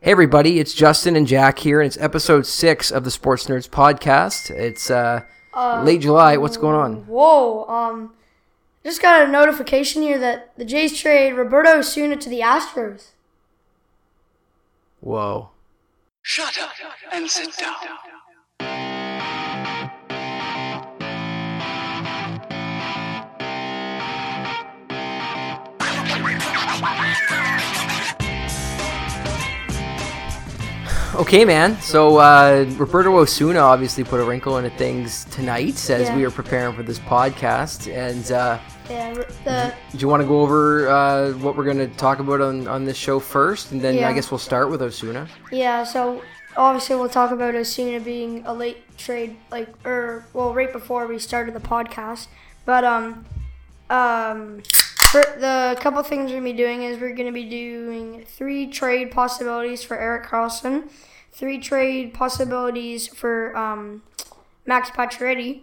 Hey everybody, it's Justin and Jack here, and it's episode six of the Sports Nerds podcast. It's uh, late July. What's going on? Whoa, um, just got a notification here that the Jays trade Roberto Osuna to the Astros. Whoa. Shut up and sit down. Okay, man. So uh, Roberto Osuna obviously put a wrinkle into things tonight as Yeah. we are preparing for this podcast. And uh, Yeah, the do you want to go over uh, what we're going to talk about on, on this show first, and then I guess we'll start with Osuna. yeah. So obviously we'll talk about Osuna being a late trade, like or well, right before we started the podcast. But um, um, for the couple things we're gonna be doing is we're gonna be doing three trade possibilities for Erik Karlsson, three trade possibilities for um, Max Pacioretty,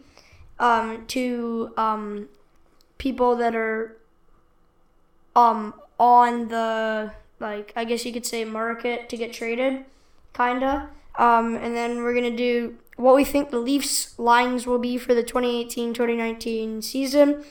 um, to um, people that are um on the like I guess you could say market to get traded, kinda. Um, and then we're gonna do what we think the Leafs lines will be for the 2018-2019 season.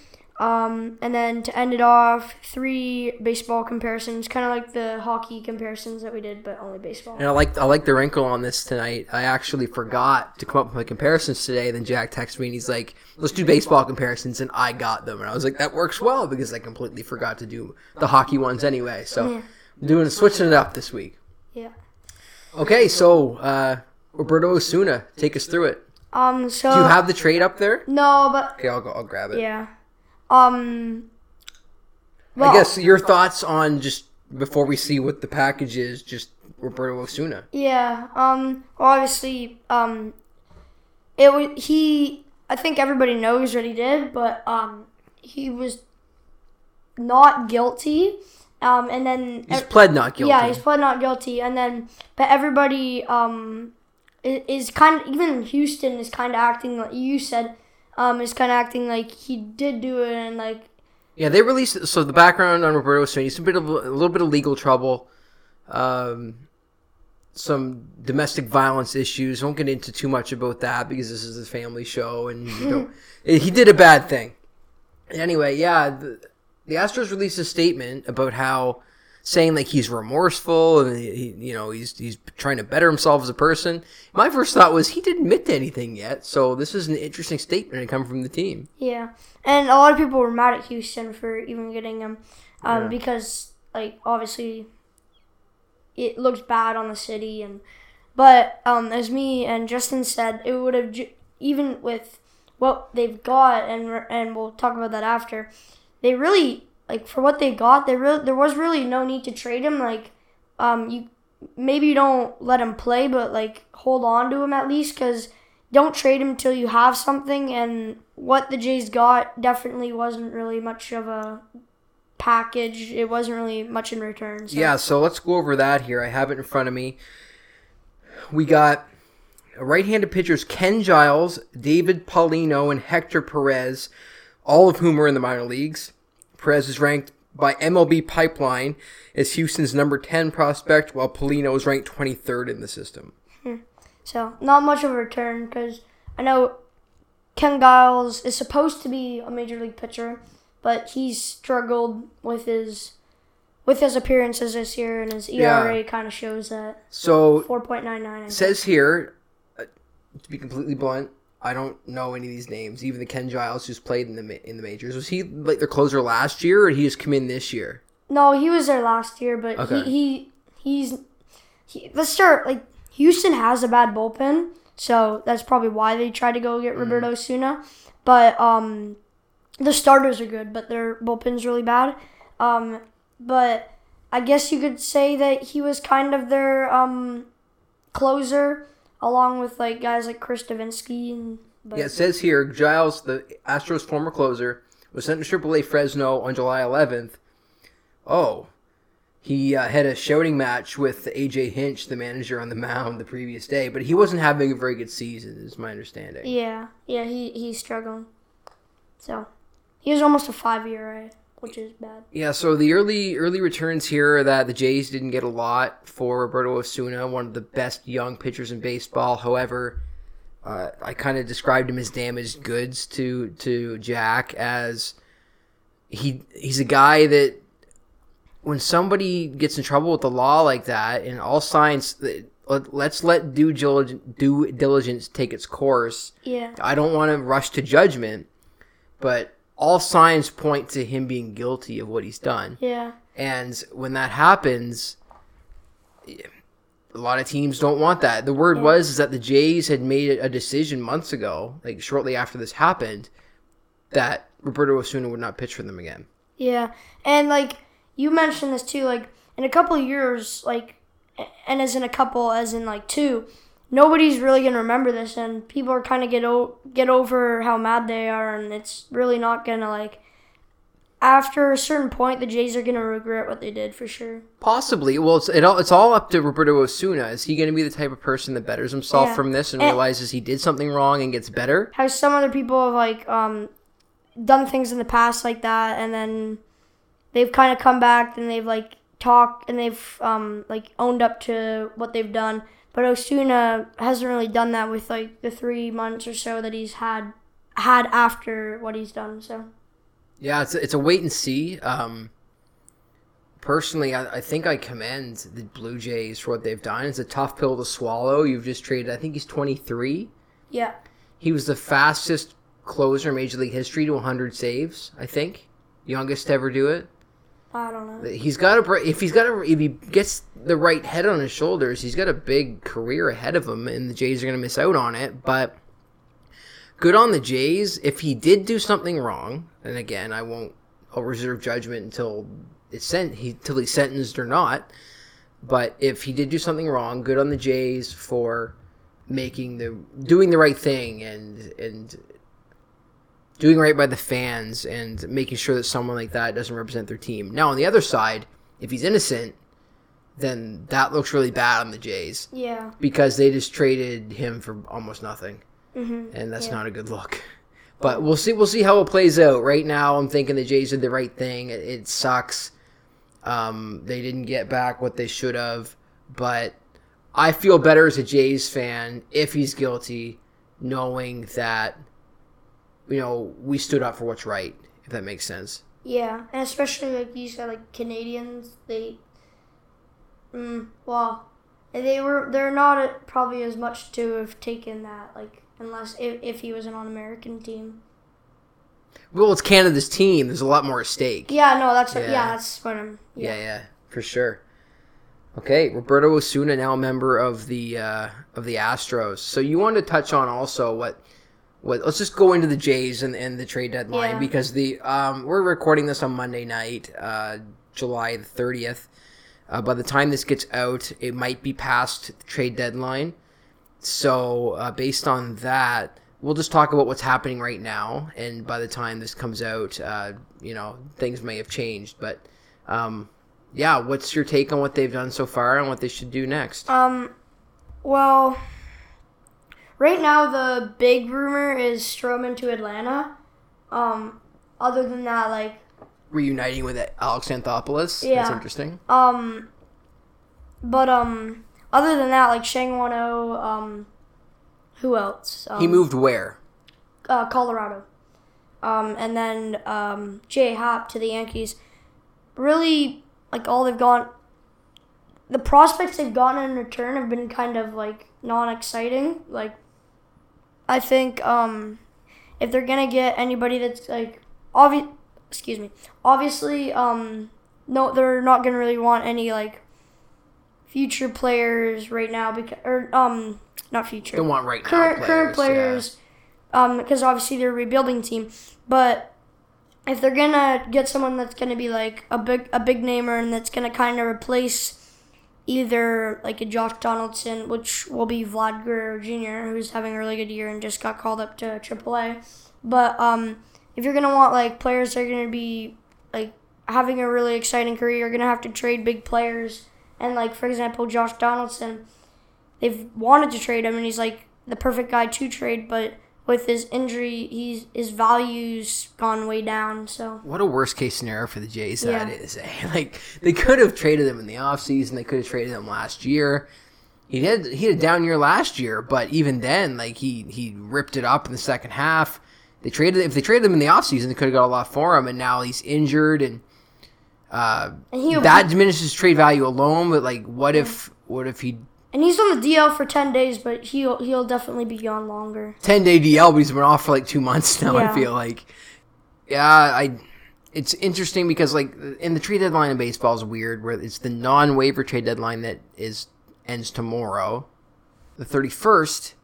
Um, and then to end it off, three baseball comparisons, kind of like the hockey comparisons that we did, but only baseball. And I like I like the wrinkle on this tonight. I actually forgot to come up with my comparisons today. Then Jack texted me and he's like, "Let's do baseball comparisons," and I got them, and I was like, "That works well," because I completely forgot to do the hockey ones anyway. So Yeah. I'm doing switching it up this week. Yeah. Okay, so uh, Roberto Osuna, take us through it. Um. So Do you have the trade up there? no, but Okay, I'll go. I'll grab it. yeah. Um. I guess your thoughts on just before we see what the package is, just Roberto Osuna. Yeah. Um. Well, obviously, um, it was he. I think everybody knows what he did, but um, he was not guilty. Um, and then He's pled not guilty. yeah, he's pled not guilty, and then but everybody um i- is kind of even Houston is kind of acting like you said um is kind of acting like he did do it and like Yeah, they released. So the background on Roberto he's a bit of a little bit of legal trouble, um, some domestic violence issues. Won't get into too much about that because this is a family show, and you know, he did a bad thing. Anyway, yeah, the, the Astros released a statement about how saying like he's remorseful and he, he- you know he's he's trying to better himself as a person. My first thought was he didn't admit to anything yet, so this is an interesting statement to come from the team. Yeah, and a lot of people were mad at Houston for even getting him, um, Yeah. because like obviously, it looks bad on the city, and but um, as me and Justin said, it would have ju- even with what they've got, and and we'll talk about that after. They really like for what they got. They really there was really no need to trade him. Like, um, you maybe you don't let him play, but like hold on to him at least because don't trade him until you have something. And what the Jays got definitely wasn't really much of a package. It wasn't really much in return. So. Yeah, so let's go over that here. I have it in front of me. We got right-handed pitchers Ken Giles, David Paulino, and Hector Perez, all of whom are in the minor leagues. Perez is ranked by MLB Pipeline as Houston's number 10 prospect, while Paulino is ranked 23rd in the system. Hmm. So not much of a return because I know Ken Giles is supposed to be a major league pitcher, but he's struggled with his with his appearances this year, and his ERA kind of shows that So four point nine nine. it says here, uh, to be completely blunt, I don't know any of these names. Even the Ken Giles who's played in the in the majors was he like their closer last year, or did he just come in this year? No, he was there last year, but Okay. he, he he's he, let's start like Houston has a bad bullpen, so that's probably why they tried to go get Roberto Osuna. But um, the starters are good, but their bullpen's really bad. Um, but I guess you could say that he was kind of their um closer, along with like guys like Chris Devenski and. But, Yeah, it says here Giles, the Astros' former closer, was sent to AAA Fresno on July 11th. Oh, he uh, had a shouting match with AJ Hinch, the manager on the mound, the previous day, but he wasn't having a very good season, is my understanding. Yeah, yeah, he he's struggling. So he was almost a five year, right? Which is bad. Yeah, so the early early returns here are that the Jays didn't get a lot for Roberto Osuna, one of the best young pitchers in baseball. However, uh, I kind of described him as damaged goods to to Jack as he he's a guy that when somebody gets in trouble with the law like that, and all signs let- let's let due diligence, due diligence take its course. Yeah. I don't want to rush to judgment, but all signs point to him being guilty of what he's done. Yeah. And when that happens, a lot of teams don't want that. The word was is that the Jays had made a decision months ago, like shortly after this happened, that Roberto Osuna would not pitch for them again. Yeah, and like you mentioned this too, like in a couple of years, like, and as in a couple, as in like two, nobody's really gonna remember this, and people are kind of get o- get over how mad they are, and it's really not gonna like. After a certain point, the Jays are gonna regret what they did for sure. Possibly. Well, it's it all, it's all up to Roberto Osuna. Is he going to be the type of person that betters himself Yeah. from this and And- realizes he did something wrong and gets better? How some other people have like um done things in the past like that, and then they've kind of come back and they've like talked and they've um like owned up to what they've done. But Osuna hasn't really done that with like the three months or so that he's had had after what he's done. So Yeah, it's a, it's a wait and see. Um, personally, I, I think I commend the Blue Jays for what they've done. It's a tough pill to swallow. You've just traded. I think he's 23. yeah, He was the fastest closer in Major League history to 100 saves. I think youngest to ever do it. I don't know. He's got a if he's got a if he gets the right head on his shoulders, he's got a big career ahead of him, and the Jays are going to miss out on it. But good on the Jays. If he did do something wrong, and again, I won't. I'll reserve judgment until it's sent. He till he's sentenced or not. But if he did do something wrong, good on the Jays for making the doing the right thing and and doing right by the fans and making sure that someone like that doesn't represent their team. Now on the other side, if he's innocent, then that looks really bad on the Jays Yeah, because they just traded him for almost nothing, hmm and that's Yeah. not a good look. But we'll see. We'll see how it plays out. Right now, I'm thinking the Jays did the right thing. It, it sucks. Um, they didn't get back what they should have, but I feel better as a Jays fan if he's guilty, knowing that you know we stood up for what's right. If that makes sense. yeah, and especially like you said, like Canadians, they, mm, well, they were they're not probably as much to have taken that like unless if, if he was an American team. Well, it's Canada's team. There's a lot more at stake. Yeah, no, that's yeah, Yeah. that's what I'm. Yeah, yeah, for sure. Okay, Roberto Osuna now a member of the uh, of the Astros. So you wanted to touch on also what what let's just go into the Jays and, and the trade deadline Yeah. because the um, we're recording this on Monday night, uh, July the thirtieth. Uh, by the time this gets out, it might be past the trade deadline. So uh, based on that, we'll just talk about what's happening right now. And by the time this comes out, uh, you know things may have changed. But um, yeah, what's your take on what they've done so far and what they should do next? Um, well, right now the big rumor is Stroman to Atlanta. Um, other than that, like, Reuniting with Alex Anthopoulos. That's interesting. um, but um, other than that, like Shang One O, um, who else? Um, He moved where? uh, Colorado. Um, and then um, Jay Happ to the Yankees. Really, like all they've gone, the prospects they've gotten in return have been kind of like non-exciting. Like, I think um, if they're gonna get anybody that's like obvious, excuse me, obviously, um, no, they're not gonna really want any like future players right now because or um, not future Don't want right now current players. current yeah. players, um, because obviously they're a rebuilding team. But if they're gonna get someone that's gonna be like a big a big namer and that's gonna kind of replace either like a Josh Donaldson, which will be Vlad Guerrero Jr., who's having a really good year and just got called up to AAA. But um, if you're gonna want like players that are gonna be like having a really exciting career, you're gonna have to trade big players. And like for example, Josh Donaldson, they've wanted to trade him, and he's like the perfect guy to trade. But with his injury, he's his values gone way down. So What a worst case scenario for the Jays that Yeah. is. Eh? Like they could have traded him in the offseason. They could have traded him last year. He had he had a down year last year, but even then, like he he ripped it up in the second half. They traded if they traded him in the offseason, they could have got a lot for him, and now he's injured and uh, and he that diminishes trade value alone. But like, what if what if he and he's on the DL for ten days, but he'll he'll definitely be gone longer. ten day DL, but he's been off for like two months now. I feel like, yeah, I. It's interesting because like in the trade deadline in baseball is weird, where it's the non waiver trade deadline that is ends tomorrow, the thirty first.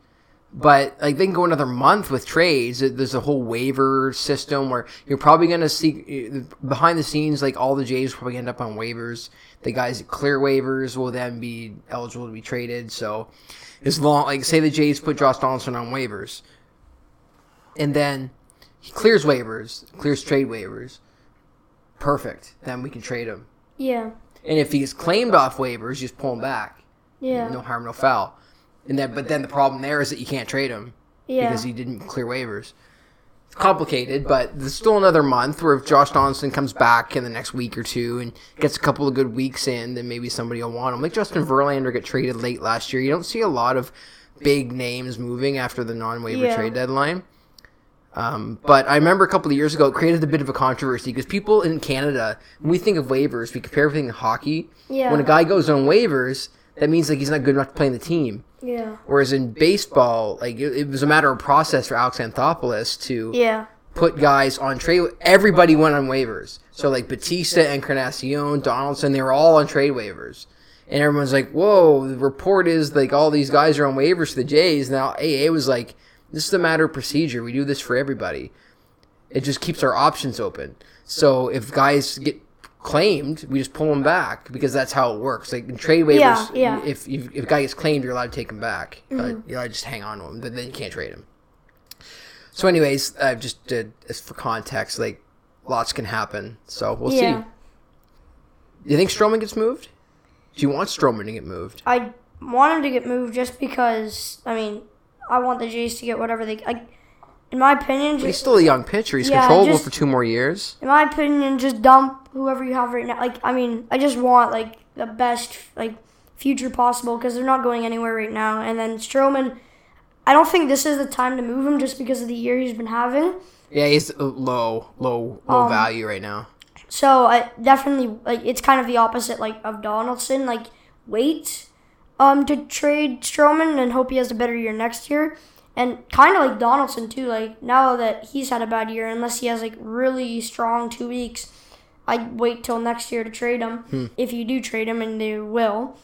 But like they can go another month with trades. There's a whole waiver system where you're probably going to see behind the scenes, like all the Jays probably end up on waivers. The guys that clear waivers will then be eligible to be traded. So as long, like say the Jays put Josh Donaldson on waivers, and then he clears waivers, clears trade waivers, perfect. Then we can trade him. Yeah, And if he's claimed off waivers, just pull him back. yeah, No harm, no foul. And then, but then the problem there is that you can't trade him yeah. because he didn't clear waivers. It's complicated, but there's still another month where if Josh Donaldson comes back in the next week or two and gets a couple of good weeks in, then maybe somebody will want him. Like Justin Verlander got traded late last year. You don't see a lot of big names moving after the non-waiver Yeah. trade deadline. Um, but I remember a couple of years ago, it created a bit of a controversy because people in Canada, when we think of waivers, we compare everything to hockey. Yeah. When a guy goes on waivers, that means like he's not good enough to play in the team. yeah, Whereas in baseball, like it, it was a matter of process for Alex Anthopoulos to yeah, put guys on trade. Everybody went on waivers. So like Bautista, and Encarnacion, Donaldson, they were all on trade waivers. And everyone's like, "Whoa!" The report is like all these guys are on waivers for the Jays. Now AA was like, "This is a matter of procedure. We do this for everybody. It just keeps our options open. So if guys get claimed, we just pull him back because that's how it works. Like in trade waivers, Yeah, yeah. if if, if a guy gets claimed, you're allowed to take him back. But you're allowed to just hang on to him, but then you can't trade him. So, anyways, uh, just uh, as for context, like lots can happen. So we'll yeah. see. Do you think Stroman gets moved? Do you want Stroman to get moved? I want him to get moved just because. I mean, I want the Jays to get whatever they. I, in my opinion, He's still a young pitcher. He's Yeah, controllable just- for two more years. in my opinion, just dump whoever you have right now. Like, I mean, I just want like the best like future possible because they're not going anywhere right now. And then Stroman, I don't think this is the time to move him just because of the year he's been having. Yeah, he's uh, low, low, low Um, value right now. So I definitely like it's kind of the opposite like of Donaldson. Like wait um to trade Stroman and hope he has a better year next year. And kind of like Donaldson too. Like now that he's had a bad year, unless he has like really strong two weeks, I'd wait till next year to trade him. If you do trade him, and they will.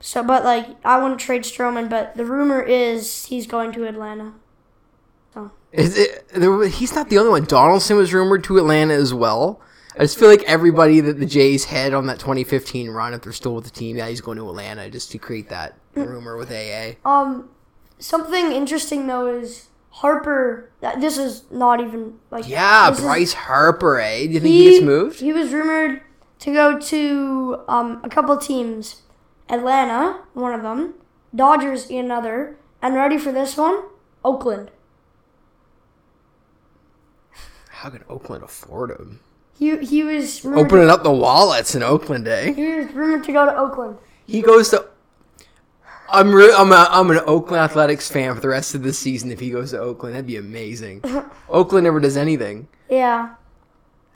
So, but like I wouldn't trade Stroman. But the rumor is he's going to Atlanta. Is it, there, he's not the only one. Donaldson was rumored to Atlanta as well. I just feel like everybody that the Jays had on that 2015 run, if they're still with the team, yeah, he's going to Atlanta just to create that rumor with AA. Um, something interesting though is Harper. This is not even like Yeah, this is- Bryce Harper, eh? Do you think he, gets moved? He was rumored to go to um, a couple teams. Atlanta, one of them. Dodgers, another. And ready for this one? Oakland. How can Oakland afford him? He he was rumored Opening up the wallets in Oakland, eh? he was rumored to go to Oakland. He goes to. I'm re- I'm a, I'm an Oakland Athletics fan for the rest of the season. If he goes to Oakland, that'd be amazing. Oakland never does anything. Yeah,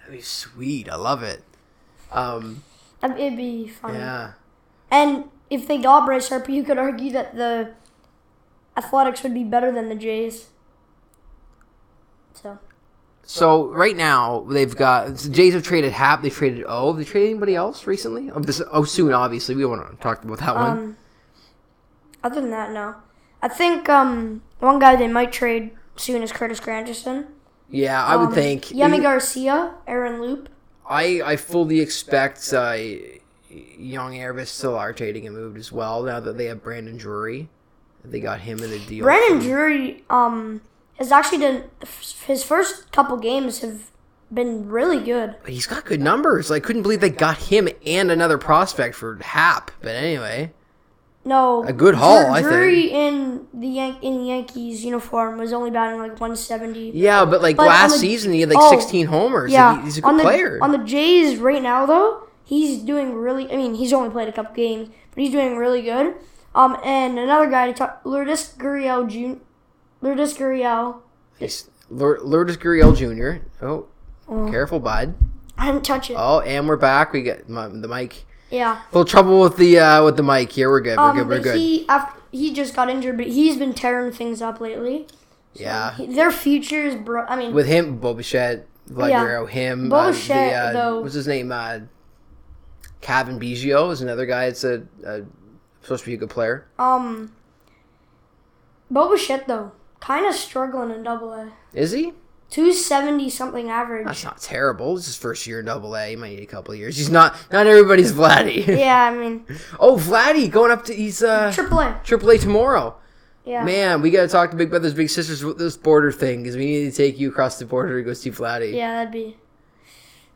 That'd be sweet. I love it. Um, it'd be fun. yeah. And if they got Bryce Harper, you could argue that the Athletics would be better than the Jays. So So right now they've got the Jays have traded Happ. They traded O. Have they traded anybody else recently? Oh, this oh soon obviously we want to talk about that one. Other than that, no. I think um, one guy they might trade soon is Curtis Granderson. Yeah, I would Um, think. Yemi Garcia, Aaron Loup. I I fully expect uh, young Erebus Still trading a moved as well. Now that they have Brandon Drury, they got him in the deal. Brandon Drury um, has actually done his first couple games have been really good. But he's got good numbers. I couldn't believe they got him and another prospect for Happ. But anyway, No, A good haul, I Drury in the Yan- in Yankees uniform was only batting like 170. Yeah, but like But last the- season he had like oh, 16 homers. Yeah, Like, he's a good on the, player. On the Jays right now, though, he's doing really. I mean, he's only played a couple games, but he's doing really good. Um, and another guy to talk, Lourdes Gurriel Jr. Lourdes Gurriel. He's Lourdes Gurriel Jr. Oh, careful, bud. I didn't touch it. Oh, and we're back. We got my, the mic. Yeah. A little trouble with the uh, with the mic here. We're good. We're Um, good. We're good. he after he just got injured, but he's been tearing things up lately. yeah. He- their futures, bro. I mean, With him, Bo Bichette, Vladimiro, him, uh, the, uh, though- what's his name? Uh, Cavan Biggio is another guy. It's a, a supposed to be a good player. um, Bo Bichette though, kind of struggling in Double A. Is he? Two seventy something average. That's not terrible. It's his first year in Double A. He might need a couple of years. He's not. Not everybody's Vladdy. yeah, I mean, oh, Vladdy going up to he's uh Triple A. Triple A tomorrow. Yeah. Man, we got to talk to Big Brothers Big Sisters with this border thing because we need to take you across the border to go see Vladdy. Yeah, that'd be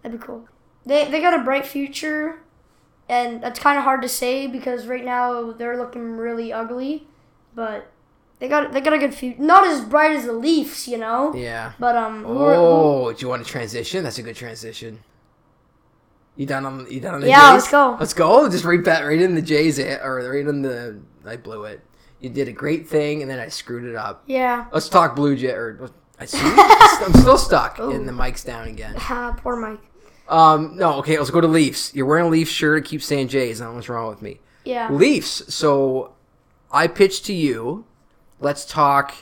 that'd be cool. They they got a bright future, and that's kind of hard to say because right now they're looking really ugly, but they got they got a good future. Not as bright as the Leafs, you know. Yeah. But um, are- who- Oh, do you want to transition? That's a good transition. You done on you done on the Yeah, Jays? let's go. Let's go. Just right back right in the Jays or right in the I blew it. You did a great thing and then I screwed it up. yeah. Let's talk Blue Jay or I see. I'm still stuck and the mic's down again. Ah, poor Mike. Um, no, okay, let's go to Leafs. You're wearing a Leafs shirt. To keep saying Jays. I don't know what's wrong with me. Yeah. Leafs. So I pitched to you. Let's talk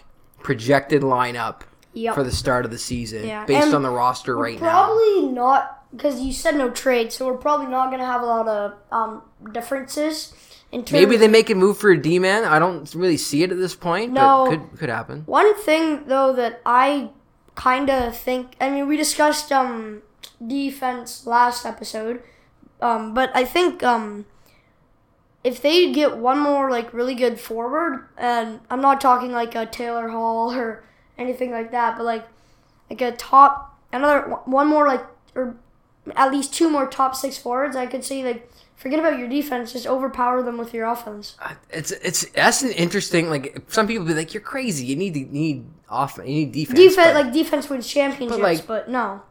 projected lineup Yep. for the start of the season Yeah, based and on the roster right now. probably not because you said no trade, so we're probably not gonna have a lot of um differences in terms. Maybe they make a move for a D man. I don't really see it at this point, No. but could could happen. One thing though that I kind of think, I mean, we discussed um defense last episode, um, but I think um if they get one more like really good forward, and I'm not talking like a Taylor Hall or anything like that, but like like a top another one more like or at least two more top six forwards, I could see like forget about your defense, just overpower them with your offense. Uh, It's it's that's an interesting like some people be like you're crazy. You need to need off you need defense. Defense but, like defense wins championships, but, like- no.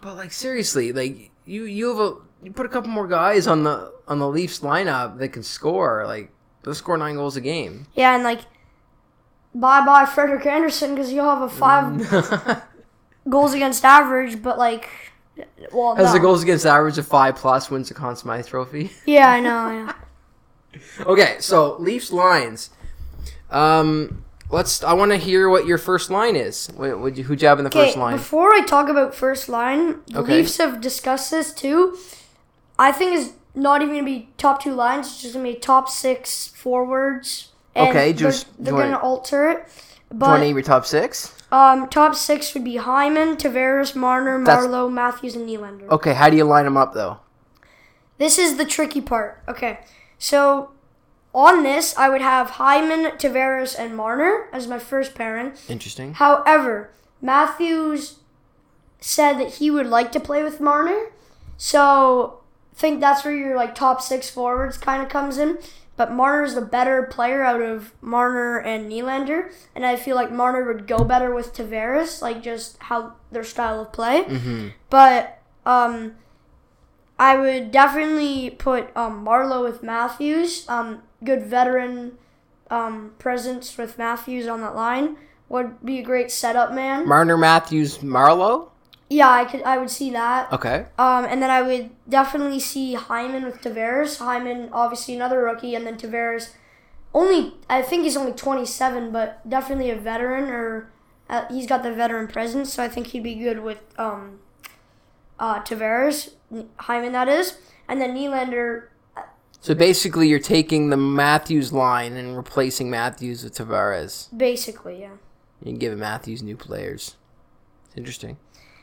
but like seriously, like you you have a you put a couple more guys on the on the Leafs lineup that can score. Like they'll score nine goals a game. Yeah, and like, bye bye Frederik Andersen because you'll have a five goals against average, but like, well, no. the goals against average of five plus wins the Conn Smythe Trophy. Yeah, I know. Yeah. Okay, so Leafs lines. Um, let's. I want to hear what your first line is. Would you, who'd you have in the first line? before I talk about first line, the Okay. Leafs have discussed this too. I think it's not even gonna be top two lines; it's just gonna be top six forwards. And Okay, they're- just- they're, wanna- gonna alter it. Do you want to But name your top six? um, top six would be Hyman, Tavares, Marner, Marleau, Matthews, and Nylander. Okay, how do you line them up though? This is the tricky part. Okay, so on this, I would have Hyman, Tavares, and Marner as my first pairing. Interesting. However, Matthews said that he would like to play with Marner, so think that's where your like top six forwards kind of comes in. But Marner's the better player out of Marner and Nylander, and I feel like Marner would go better with Tavares, like just how their style of play. Mm-hmm. But um, I would definitely put um, Marleau with Matthews. Um, good veteran um, presence with Matthews on that line would be a great setup man. Marner, Matthews, Marleau. Yeah, I could. I would see that. Okay. Um, and then I would definitely see Hyman with Tavares. Hyman, obviously another rookie, and then Tavares, only I think he's only 27, but definitely a veteran, or uh, he's got the veteran presence, so I think he'd be good with um, uh, Tavares, Hyman that is, and then Nylander. So basically, you're taking the Matthews line and replacing Matthews with Tavares. Basically, yeah. You can give Matthews new players. It's interesting.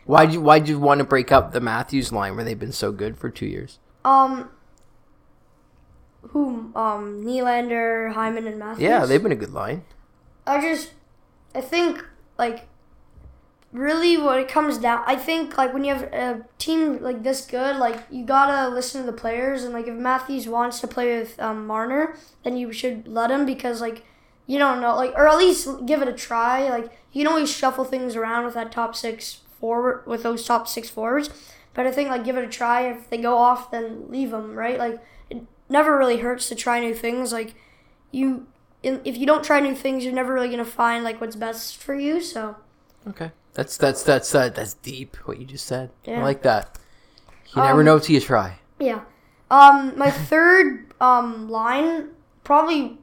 Why'd you Why'd you want to break up the Matthews line where they've been so good for two years? Um, who? Um, Nylander, Hyman, and Matthews. Yeah, they've been a good line. I just, I think like really what it comes down i think like when you have a team like this good like you gotta listen to the players and like if matthews wants to play with um, marner then you should let him because like you don't know like or at least give it a try like you can always shuffle things around with that top six forward with those top six forwards but i think like give it a try if they go off then leave them right like it never really hurts to try new things like you in- if you don't try new things you're never really gonna find like what's best for you so Okay. That's that's that's uh, that's deep. What you just said. I like that. You never Um, know till you try. Yeah. Um, my third um line probably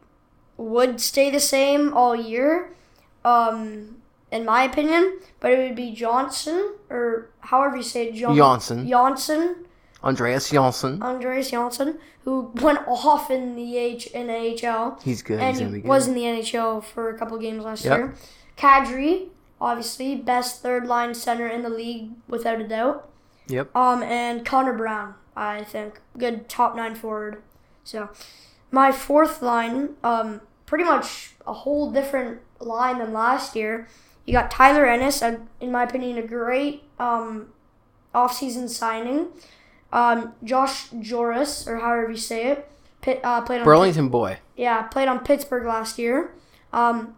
would stay the same all year, um, in my opinion. But it would be Johnsson or however you say it, John- Johnsson. Johnsson, Andreas Johnsson. Andreas Johnsson, who went off in the H in AHL He's good. and He's he good. was in the NHL for a couple games last Yep. year. Kadri, obviously, best third line center in the league without a doubt. Yep. Um, and Connor Brown, I think, good top nine forward. So, my fourth line, um, pretty much a whole different line than last year. You got Tyler Ennis, a, in my opinion, a great um, offseason signing. Um, Josh Jooris, or however you say it, uh, played on Burlington boy. yeah, played on Pittsburgh last year. Um,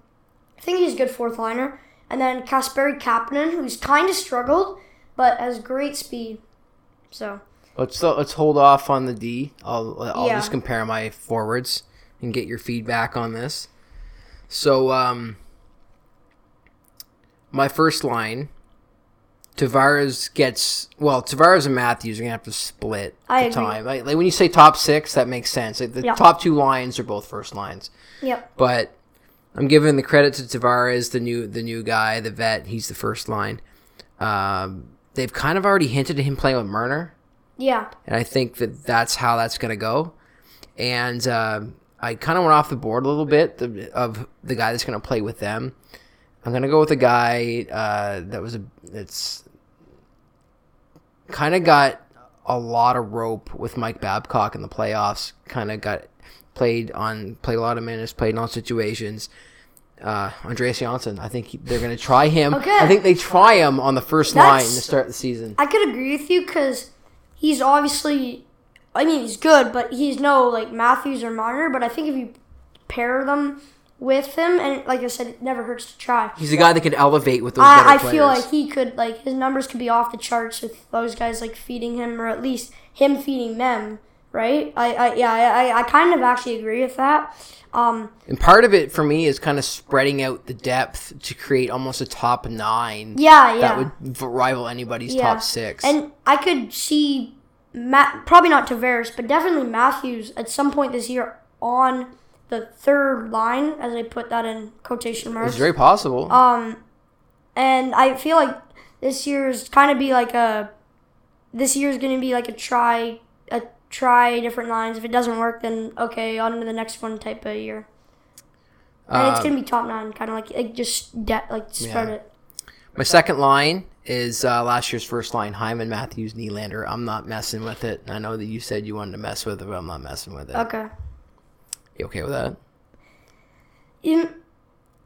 I think he's a good fourth liner. And then Kasperi Kapanen, who's kind of struggled, but has great speed. So, Let's uh, let's hold off on the D. I'll I'll Yeah. just compare my forwards and get your feedback on this. So um, my first line, Tavares gets well. Tavares and Matthews are gonna have to split I the agree. time. Like, like when you say top six, that makes sense. Like, the Yeah. top two lines are both first lines. yep. But I'm giving the credit to Tavares, the new the new guy, the vet. He's the first line. Um, they've kind of already hinted at him playing with Marner, Yeah. and I think that that's how that's going to go. And um I kind of went off the board a little bit the, of the guy that's going to play with them. I'm going to go with a guy uh, that was a that's kind of got a lot of rope with Mike Babcock in the playoffs. Kind of got played on played a lot of minutes, played in all situations. Uh, Andreas Janssen. I think he, they're going to try him. Okay. I think they try him on the first line That's- to start the season. I could agree with you because he's obviously, I mean, he's good, but he's no like Matthews or Marner. But I think if you pair them with him, and like I said, it never hurts to try. He's a guy that can elevate with those I, I feel like he could like his numbers could be off the charts with those guys like feeding him or at least him feeding them, right? I, I yeah I, I- I kind of actually agree with that. Um, And part of it for me is kind of spreading out the depth to create almost a top nine yeah, yeah. that would rival anybody's Yeah. top six. And I could see Matt, probably not Tavares, but definitely Matthews at some point this year on the third line, as I put that in quotation marks. it's very possible. Um, and I feel like this year's kind of be like a, this year's gonna be like a try, a try different lines. If it doesn't work, then okay, on to the next one type of year. And it's Um, gonna be top nine, kind of like like just de- like spread Yeah. it. my second line is uh, last year's first line: Hyman, Matthews, Nylander. I'm not messing with it. I know that you said you wanted to mess with it, but I'm not messing with it. Okay. You okay with that? in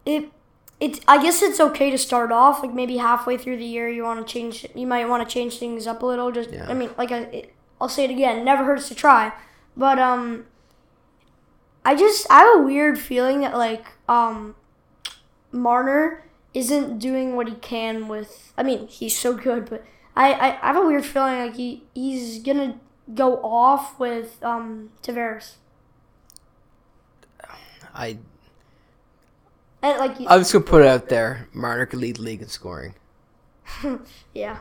it it's I guess it's okay to start off like maybe halfway through the year you want to change you might want to change things up a little just Yeah. I mean like I it, I'll say it again never hurts to try but um I just I have a weird feeling that like um Marner isn't doing what he can with I mean he's so good but I, I, I have a weird feeling like he he's gonna go off with um Tavares I and like I'm just gonna put it out there. Could lead the league in scoring yeah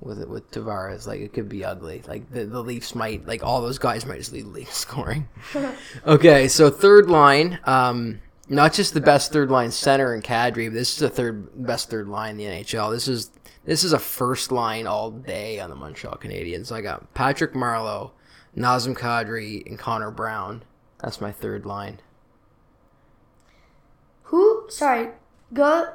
with it with Tavares. Like it could be ugly. Like the, the Leafs might like all those guys might just lead the league in scoring. okay, so third line, um, not just the best third line center in Kadri, but this is the third best third line in the NHL. This is this is a first line all day on the Montreal Canadiens. I got Patrick Marleau, Nazem Kadri, and Connor Brown. That's my third line. Who? Sorry, go.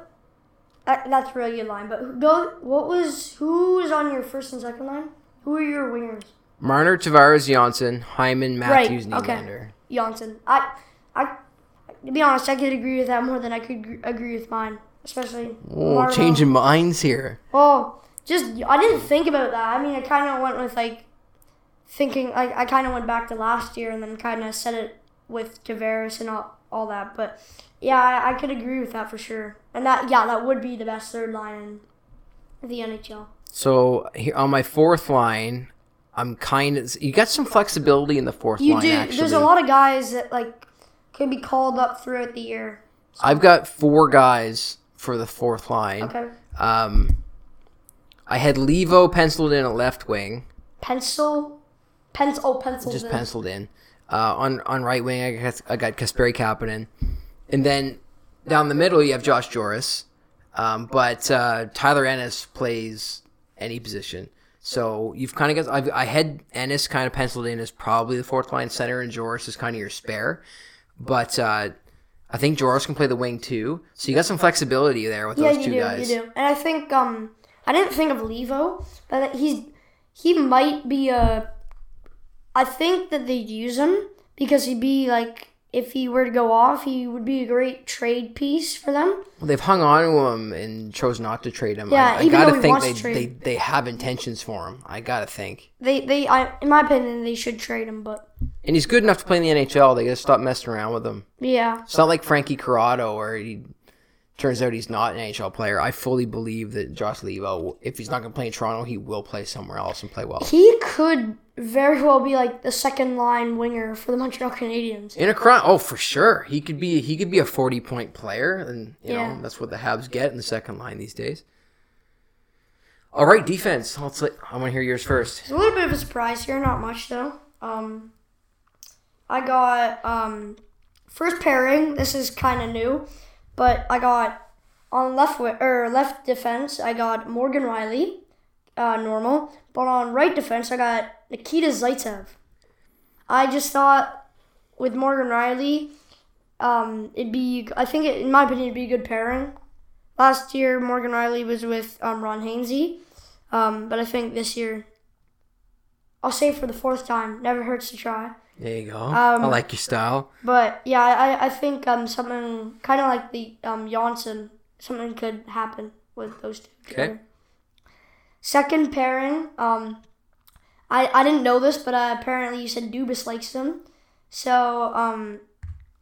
Uh, that's a really good line. But who- go. What was? Who was on your first and second line? Who are your wingers? Marner, Tavares, Janssen, Hyman, Matthews, right. Okay. Nylander. Janssen. I. I. To be honest, I could agree with that more than I could gr- agree with mine. especially. Oh, changing minds here. Well, just I didn't think about that. I mean, I kind of went with like thinking. Like I kind of went back to last year and then kind of said it with Tavares and all, all that. But yeah, I, I could agree with that for sure. And that yeah, that would be the best third line in the NHL. So here on my fourth line, I'm kind of you got some flexibility in the fourth You line. do. Actually, There's a lot of guys that like could be called up throughout the year. I've got four guys for the fourth line. Okay. Um, I had Leivo penciled in at left wing, Pencil. Pencil. Oh, pencil. just penciled in. Uh, on on right wing, I got I got Kasperi Kapanen, and then down the middle you have Josh Jooris, um, but uh, Tyler Ennis plays any position. So you've kind of got I've, I had Ennis kind of penciled in as probably the fourth line center, and Jooris is kind of your spare. But uh, I think Jooris can play the wing too, so you got some flexibility there with Yeah, those two do. guys. You do. And I think um, I didn't think of Leivo, but he's he might be a. I think that they'd use him because he'd be like if he were to go off, he would be a great trade piece for them. Well, they've hung on to him and chose not to trade him. Yeah, I, I gotta think they, they they have intentions for him. I gotta think. They they I in my opinion they should trade him, but And he's good enough to play in the NHL. They gotta stop messing around with him. yeah, It's not like Frankie Corrado where he turns out he's not an NHL player. I fully believe that Josh Leivo, if he's not gonna play in Toronto, he will play somewhere else and play well. he could very well be like the second line winger for the Montreal Canadiens. In a crowd, oh for sure, he could be he could be a forty point player, and you Yeah. know that's what the Habs get in the second line these days. All right, defense. Let's. Let, I want to hear yours first. It's a little bit of a surprise here, not much though. Um, I got um, first pairing. This is kind of new, but I got on left or left defense. I got Morgan Rielly, uh, normal. But on right defense, I got Nikita Zaitsev. I just thought with Morgan Rielly, um, it'd be. I think it, in my opinion, it'd be a good pairing. Last year, Morgan Rielly was with um, Ron Hainsey, um, but I think this year I'll say for the fourth time. Never hurts to try. There you go. I Um, like your style. But yeah, I, I think um something kind of like the um Janssen, something could happen with those two. Okay. together. Second pairing, um, I I didn't know this, but uh, apparently you said Dubas likes them. So um,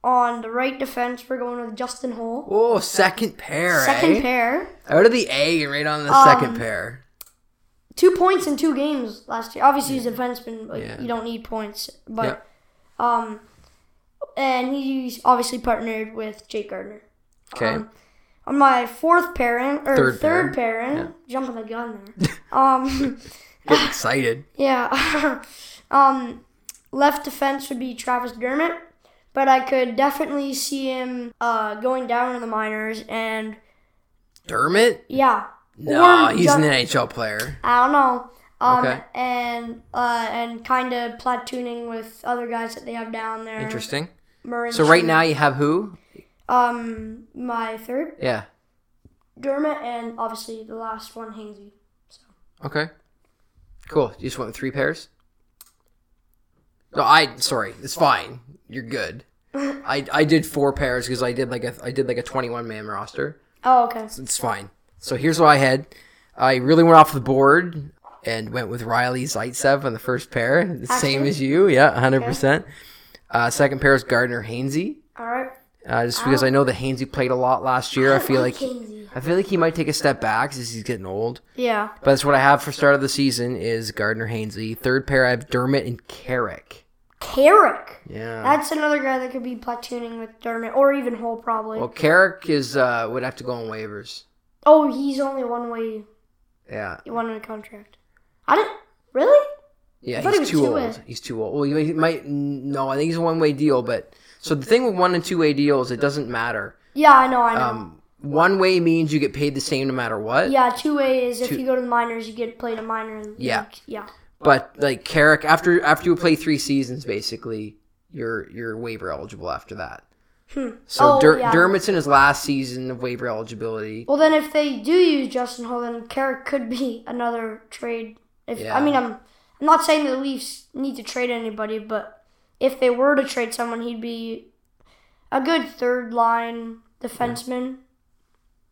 on the right defense, we're going with Justin Holl. Oh, second pair. Second eh? pair, Out of the A right on the Um, second pair. Two points in two games last year. Obviously, he's a defenseman, but Yeah. you don't need points. But um, and he's obviously partnered with Jake Gardiner. Okay. Um, on my fourth pairing or Third third, pairing, Yeah. jumping the gun there. um, Get excited. yeah. um, left defense would be Travis Dermott, but I could definitely see him uh, going down in the minors and Dermott? yeah. No, he's an NHL player. I don't know. Um, Okay. and uh, and kind of platooning with other guys that they have down there. Interesting. Murray So right now you have who? um, my third Yeah. Dermott and obviously the last one Hainsey. Okay. Cool. You just went with three pairs? No, I sorry. It's fine. You're good. I I did four pairs because I did like a I did like a 21 man roster. Oh, okay. It's fine. So here's what I had. I really went off the board and went with Rielly Zaitsev on the first pair, the same as you. Yeah, 100%. Uh, second pair is Gardiner Hainsey. All right. Uh, just because I know that Hainsey played a lot last year, I feel like Hainsey. I feel like he might take a step back as he's getting old. Yeah. But that's what I have for start of the season is Gardiner Hainsey. Third pair I have Dermott and Carrick. Carrick. Yeah. That's another guy that could be platooning with Dermott or even Holl probably. well, Carrick is uh, would have to go on waivers. Oh, he's only one way Yeah. one a contract. I didn't really. Yeah, he he's too two-way. old. He's too old. Well, he might no. I think he's a one way deal. But so the thing with one and two way deals, it doesn't matter. Yeah, I know, I know. Um, one way means you get paid the same no matter what. yeah, two way is if two- you go to the minors, you get played a minor. in- Yeah. yeah. But like Carrick, after after you play three seasons, basically you're you're waiver eligible after that. So Oh, Der- yeah. Dermott's in his last season of waiver eligibility. Well, then if they do use Justin Holl, then Carrick could be another trade. If Yeah. I mean, I'm I'm not saying the Leafs need to trade anybody, but if they were to trade someone, he'd be a good third line defenseman,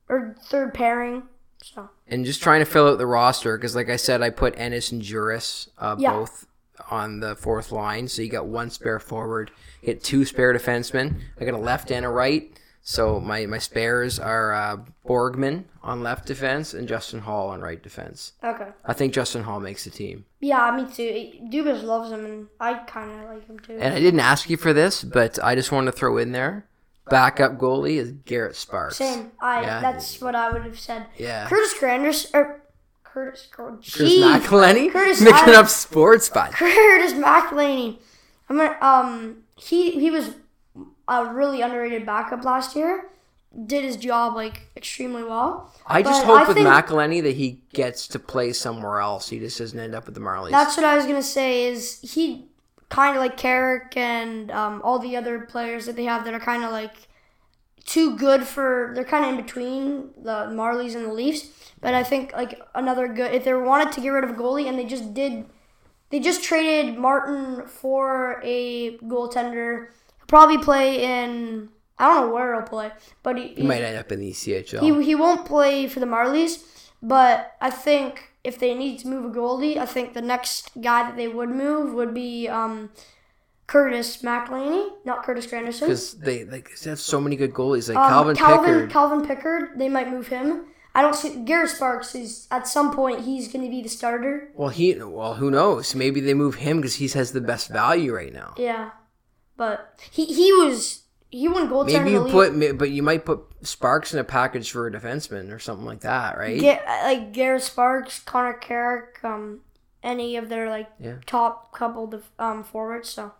or third pairing. So And just trying to fill out the roster because, like I said, I put Ennis and Jooris uh, Yeah. both on the fourth line. So you got one spare forward, you get two spare defensemen. I got a left and a right. So my, my spares are uh, Borgman on left defense and Justin Holl on right defense. okay. I think Justin Holl makes the team. Yeah, me too. Dubas loves him, and I kind of like him too. And I didn't ask you for this, but I just want to throw in there. Backup goalie is Garrett Sparks. Same. I. Yeah. that's what I would have said. Yeah. Curtis Granderson or Curtis. Curtis. McElhinney Curtis, making I- up sports, bud. Curtis McElhinney. I'm gonna, um he he was a really underrated backup last year. Did his job like extremely well. I just hope I with think- McElhinney that he gets to play somewhere else. He just doesn't end up with the Marlies. That's what I was gonna say. Is he kind of like Carrick and um, all the other players that they have that are kind of like too good for? They're kind of in between the Marlies and the Leafs. But I think like another good if they wanted to get rid of a goalie and they just did. They just traded Martin for a goaltender. He'll probably play in. I don't know where he'll play, but he, he might end up in the ECHL. he, he won't play for the Marlies, but I think if they need to move a goalie, I think the next guy that they would move would be um, Curtis McElhinney, not Curtis Granderson. because they like they have so many good goalies like Um, Calvin, Calvin Pickard. Calvin Pickard, they might move him. I don't see Garrett Sparks is at some point he's going to be the starter. well, he well who knows? Maybe they move him because he has the best value right now. Yeah, but he he was he won goaltender Maybe you put, but you might put Sparks in a package for a defenseman or something like that, right? Get, like Garrett Sparks, Connor Carrick, um, any of their like Yeah. top couple of um forwards. So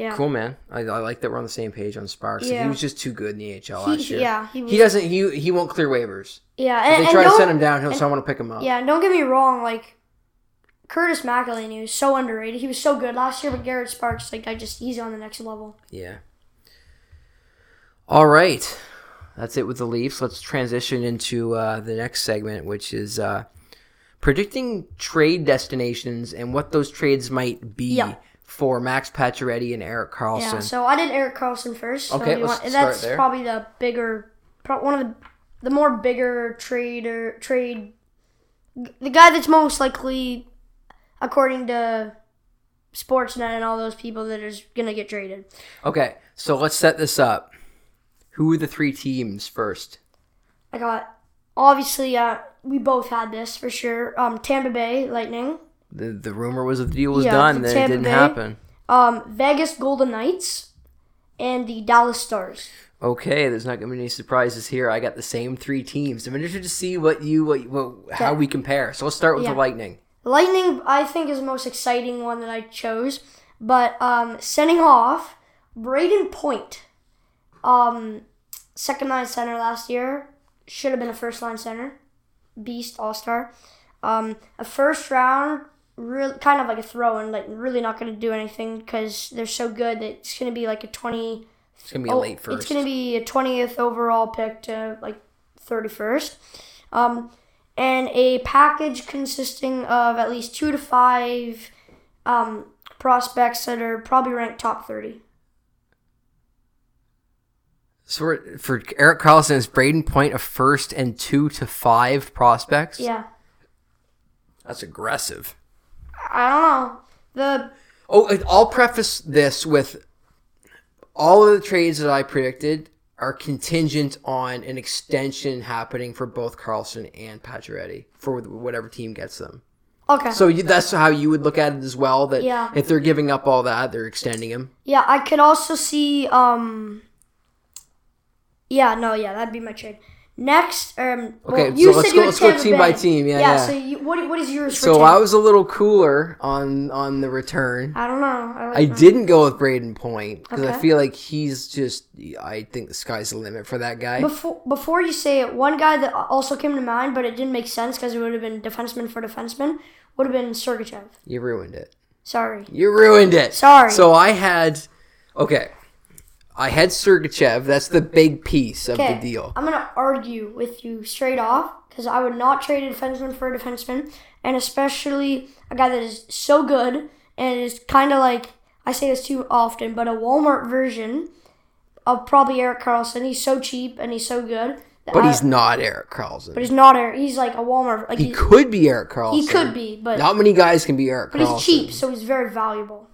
yeah, Cool, man. I, I like that we're on the same page on Sparks. Yeah. He was just too good in the AHL He- last year. yeah, he was- he doesn't. He he won't clear waivers. yeah. If they and try to send him down, he'll and- someone will pick him up. Yeah, and don't get me wrong, like Curtis McElhinney was so underrated. He was so good last year, but Garrett Sparks, like I just he's on the next level. Yeah. All right. That's it with the Leafs. Let's transition into uh, the next segment, which is uh, predicting trade destinations and what those trades might be Yeah. For Max Pacioretty and Erik Karlsson. Yeah, so I did Erik Karlsson first. So Okay, let's want, start that's there. probably the bigger, one of the the more bigger trader trade, the guy that's most likely, according to Sportsnet and all those people, that is gonna get traded. okay, so let's set this up. Who are the three teams first? I got obviously uh, we both had this for sure. Um, Tampa Bay Lightning, The, the rumor was that the deal was Yeah, done, then it didn't Bay. happen. um, Vegas Golden Knights, and the Dallas Stars. Okay, there's not gonna be any surprises here. I got the same three teams. I'm interested to see what you what, what how we compare. So let's start with Yeah. the Lightning. Lightning, I think, is the most exciting one that I chose. But um, sending off Brayden Point, um, second line center last year, should have been a first line center, beast, all star. Um, a first round, real kind of like a throw in, like really not going to do anything because they're so good that it's going to be like a twenty. It's gonna be a Oh, late first. It's going to be a 20th overall pick to like 31st. Um, and a package consisting of at least two to five um, prospects that are probably ranked top 30. So we're, for Erik Karlsson, is Brayden Point a first and two to five prospects? Yeah. That's aggressive. I don't know. The Oh, I'll preface this with all of the trades that I predicted are contingent on an extension happening for both Karlsson and Pacioretty for whatever team gets them. okay. So you, that's how you would look at it as well. That Yeah. if they're giving up all that, they're extending him. yeah, I could also see um Yeah, no, yeah, that'd be my trade. Next, um well, Okay, you so let's said go- let's go team by team, yeah, yeah. so you, what what is yours So? I was a little cooler on on the return. I don't know. I, like I that. didn't go with Brayden Point because I feel like he's just. I think the sky's the limit for that guy. Before before you say it, one guy that also came to mind, but it didn't make sense because it would have been defenseman for defenseman, would have been Sergachev. You ruined it. Sorry. You ruined it. Sorry. So I had. Okay. I had Sergachev. That's the big piece of the deal. I'm gonna argue with you straight off because I would not trade a defenseman for a defenseman, and especially a guy that is so good and is kind of like I say this too often, but a Walmart version of probably Erik Karlsson. He's so cheap and he's so good. But I- he's not Erik Karlsson. But he's not Erik. He's like a Walmart. Like he he, could be Erik Karlsson. he could be, but Not many guys can be Erik but he's cheap, so he's very valuable.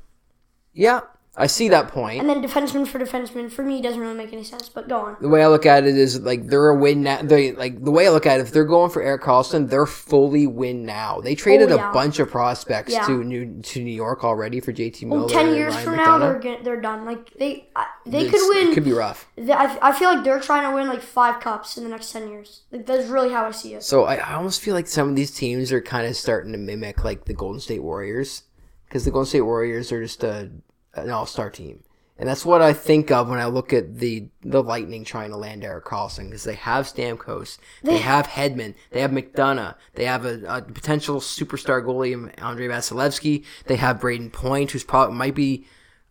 Yeah, I see that point. And then defenseman for defenseman for me doesn't really make any sense. But go on. the way I look at it is like they're a win now. They like the way I look at it. If they're going for Erik Karlsson, they're fully win now. They oh, traded Oh, yeah. a bunch of prospects Yeah. to New to New York already for JT Miller. Well, ten years from now, they're get, they're done. Like they I- they It's- could win. It could be rough. They- I, I feel like they're trying to win like five cups in the next ten years. Like that's really how I see it. So I, I almost feel like some of these teams are kind of starting to mimic like the Golden State Warriors, because the Golden State Warriors are just a an all star team, and that's what I think of when I look at the the Lightning trying to land Erik Karlsson, because they have Stamkos, they, have Hedman, they have McDonagh, they have a, a potential superstar goalie in Andrei Vasilevskiy, they have Brayden Point, who's probably might be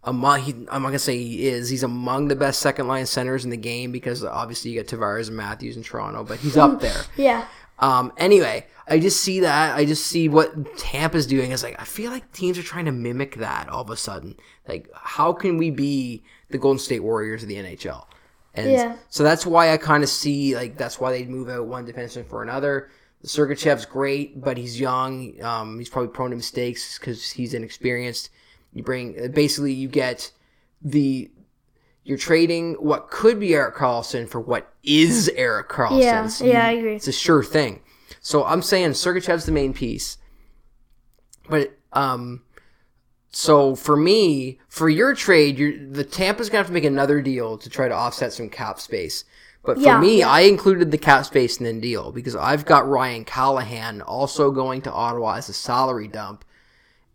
among he, I'm not gonna say he is. He's among the best second line centers in the game because obviously you got Tavares and Matthews in Toronto, but he's up there. Yeah. Um, anyway, I just see that. I just see what Tampa's doing. Is like I feel like teams are trying to mimic that all of a sudden. Like, how can we be the Golden State Warriors of the NHL? And Yeah. so that's why I kind of see like that's why they'd move out one defenseman for another. Sergachev's great, but he's young. Um, he's probably prone to mistakes because he's inexperienced. You bring basically you get the you're trading what could be Erik Karlsson for what is Erik Karlsson. Yeah, So yeah, you- I agree. It's a sure thing. So I'm saying Sergachev's the main piece. But um so for me, for your trade, you're, the Tampa's gonna have to make another deal to try to offset some cap space. But for Yeah, me, yeah. I included the cap space in the deal because I've got Ryan Callahan also going to Ottawa as a salary dump.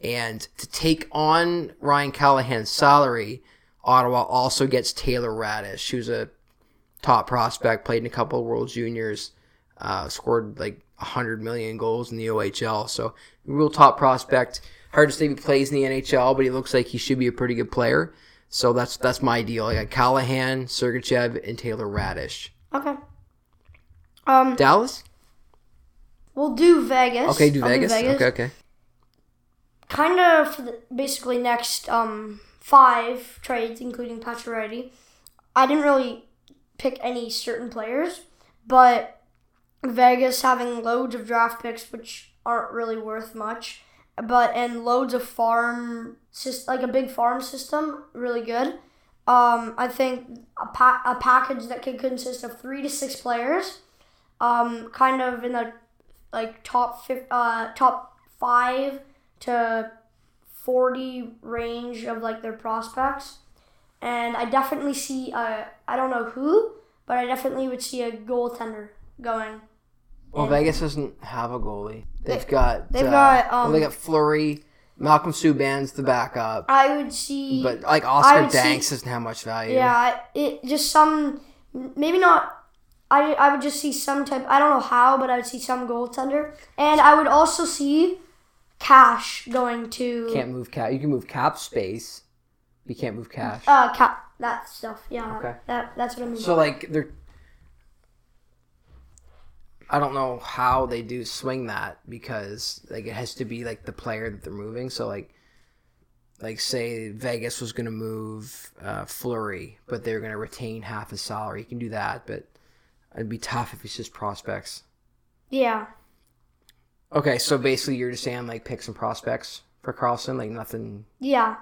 And to take on Ryan Callahan's salary, Ottawa also gets Taylor Raddysh, who's a top prospect, played in a couple of World Juniors, uh, scored like 100 million goals in the OHL. So, real top prospect. Hard to say he plays in the NHL, but he looks like he should be a pretty good player. So that's that's my deal. I got Callahan, Sergachev, and Taylor Raddysh. Okay. Um, Dallas? we'll do Vegas. Okay, do I'll Vegas. Okay, okay. Kind of basically next um five trades, including Pacioretty. I didn't really pick any certain players, but Vegas having loads of draft picks, which aren't really worth much, but and loads of farm like a big farm system, really good. Um, I think a, pa- a package that could consist of three to six players, um, kind of in the like top fif- uh, top five to forty range of like their prospects, and I definitely see uh, I don't know who, but I definitely would see a goaltender going. Well, Vegas doesn't have a goalie. They've got they've uh, got, well, um, they got Fleury, Malcolm Subban's the backup, I would see, but like Oscar would see- Dansk doesn't have much value. yeah, it just some maybe not. I, I would just see some type. I don't know how, but I would see some goaltender, and I would also see cash going to can't move cap. You can move cap space. You can't move cash. uh cap that stuff. Yeah, Okay. that that's what I mean. So like they're. I don't know how they do swing that because like it has to be like the player that they're moving. So like, like say Vegas was gonna move uh, Fleury, but they're gonna retain half his salary. You can do that, but it'd be tough if it's just prospects. yeah, Okay, so basically you're just saying like pick some prospects for Karlsson, like nothing, yeah,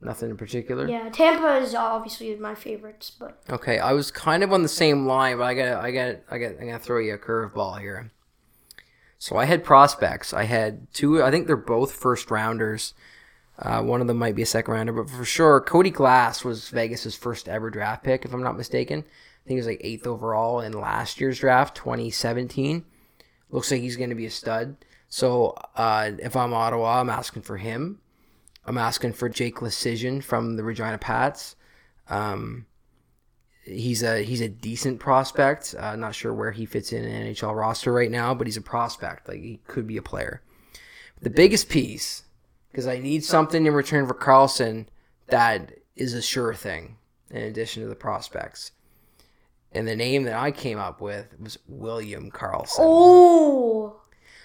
nothing in particular. yeah. Tampa is obviously my favorites, but Okay, I was kind of on the same line, but I got, I got, I got, I'm gonna throw you a curveball here. So I had prospects. I had two. I think they're both first rounders. Uh, one of them might be a second rounder, but for sure, Cody Glass was Vegas's first ever draft pick, if I'm not mistaken. I think he was like eighth overall in last year's draft, 2017. Looks like he's going to be a stud. So uh, if I'm Ottawa, I'm asking for him. I'm asking for Jake Leschyshyn from the Regina Pats. Um, he's a he's a decent prospect. Uh, not sure where he fits in an NHL roster right now, but he's a prospect. Like he could be a player. The biggest piece, because I need something in return for Karlsson that is a sure thing, in addition to the prospects. And the name that I came up with was William Karlsson. oh,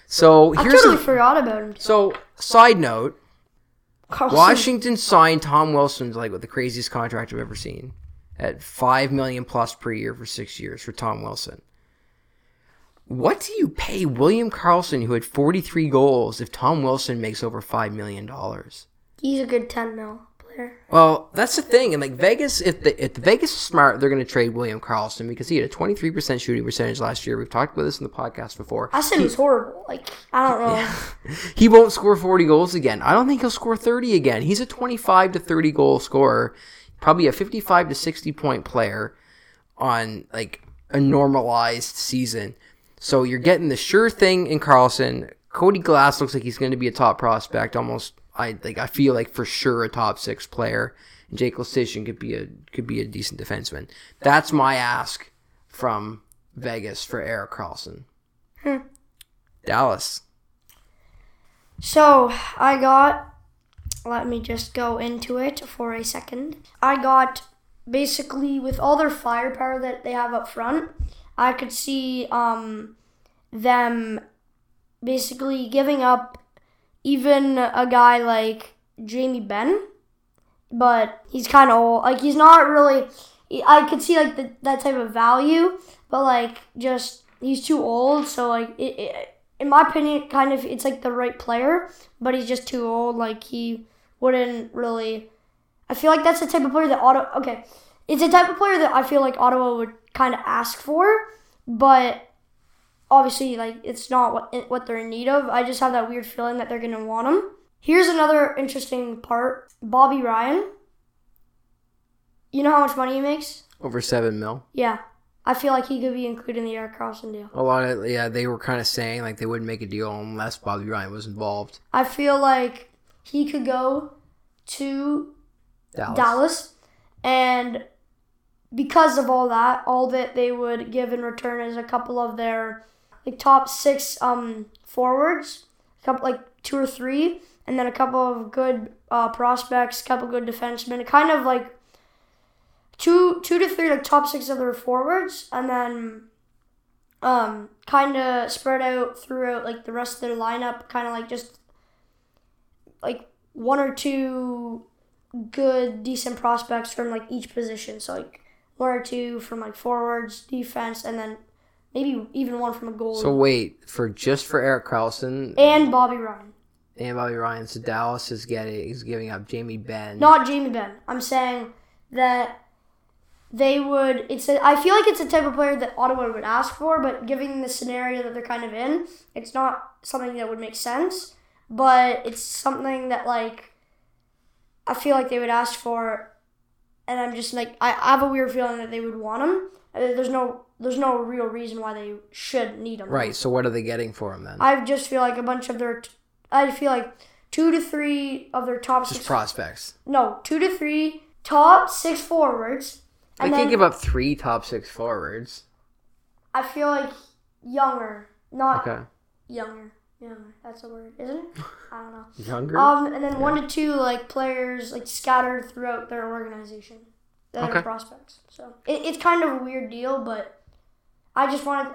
so I here's totally a, forgot about him. so side note. Karlsson. Washington signed Tom Wilson like with the craziest contract I've ever seen at five million plus per year for six years for Tom Wilson. What do you pay William Karlsson, who had 43 goals, if Tom Wilson makes over $5 million? He's a good 10 mil player. Well, that's the thing, and like Vegas, if the if the Vegas is smart, they're going to trade William Karlsson because he had a twenty three percent shooting percentage last year. We've talked about this in the podcast before. I said he's horrible. Like, I don't know. He won't score forty goals again. I don't think he'll score thirty again. He's a twenty five to thirty goal scorer, probably a fifty five to sixty point player on like a normalized season. So you're getting the sure thing in Karlsson. Cody Glass looks like he's going to be a top prospect, almost. I like. I feel like for sure a top six player. And Jake Leschyshyn could be a could be a decent defenseman. That's my ask from Vegas for Erik Karlsson. Hmm. Dallas. So, I got. Let me just go into it for a second. I got basically with all their firepower that they have up front, I could see um, them basically giving up even a guy like Jamie Benn, but he's kind of old. Like he's not really. I could see like the, that type of value, but like just he's too old. So like it, it, in my opinion, kind of it's like the right player, but he's just too old. Like he wouldn't really. I feel like that's the type of player that Ottawa. Okay, it's a type of player that I feel like Ottawa would kind of ask for, but obviously like it's not what what they're in need of. I just have that weird feeling that they're gonna want him. Here's another interesting part: Bobby Ryan. You know how much money he makes? Over seven mil. Yeah, I feel like he could be included in the Erik Karlsson deal. A lot of yeah, they were kind of saying like they wouldn't make a deal unless Bobby Ryan was involved. I feel like he could go to Dallas. Dallas, and because of all that, all that they would give in return is a couple of their like top six um forwards, a couple like two or three, and then a couple of good uh, prospects, a couple good defensemen, kind of like two two to three like top six of their forwards, and then um kind of spread out throughout like the rest of their lineup, kind of like just like one or two good decent prospects from like each position. So like one or two from like forwards, defense, and then maybe even one from a goal. So wait for just for Erik Karlsson and Bobby Ryan. and Bobby Ryan. So Dallas is getting is giving up Jamie Benn. Not Jamie Benn. I'm saying that they would. It's. A, I feel like it's a type of player that Ottawa would ask for, but given the scenario that they're kind of in, it's not something that would make sense. But it's something that like I feel like they would ask for, and I'm just like I, I have a weird feeling that they would want him. Uh, There's no. There's no real reason why they should need him. Right. So what are they getting for him then? I just feel like a bunch of their. I feel like two to three of their top Just six. prospects. no, two to three top six forwards. They can't give up three top six forwards. I feel like younger, not Okay. younger. Younger. That's a word, isn't it? I don't know. Younger. Um, and then one to two like players like scattered throughout their organization that Okay. prospects. So it, it's kind of a weird deal, but I just wanted.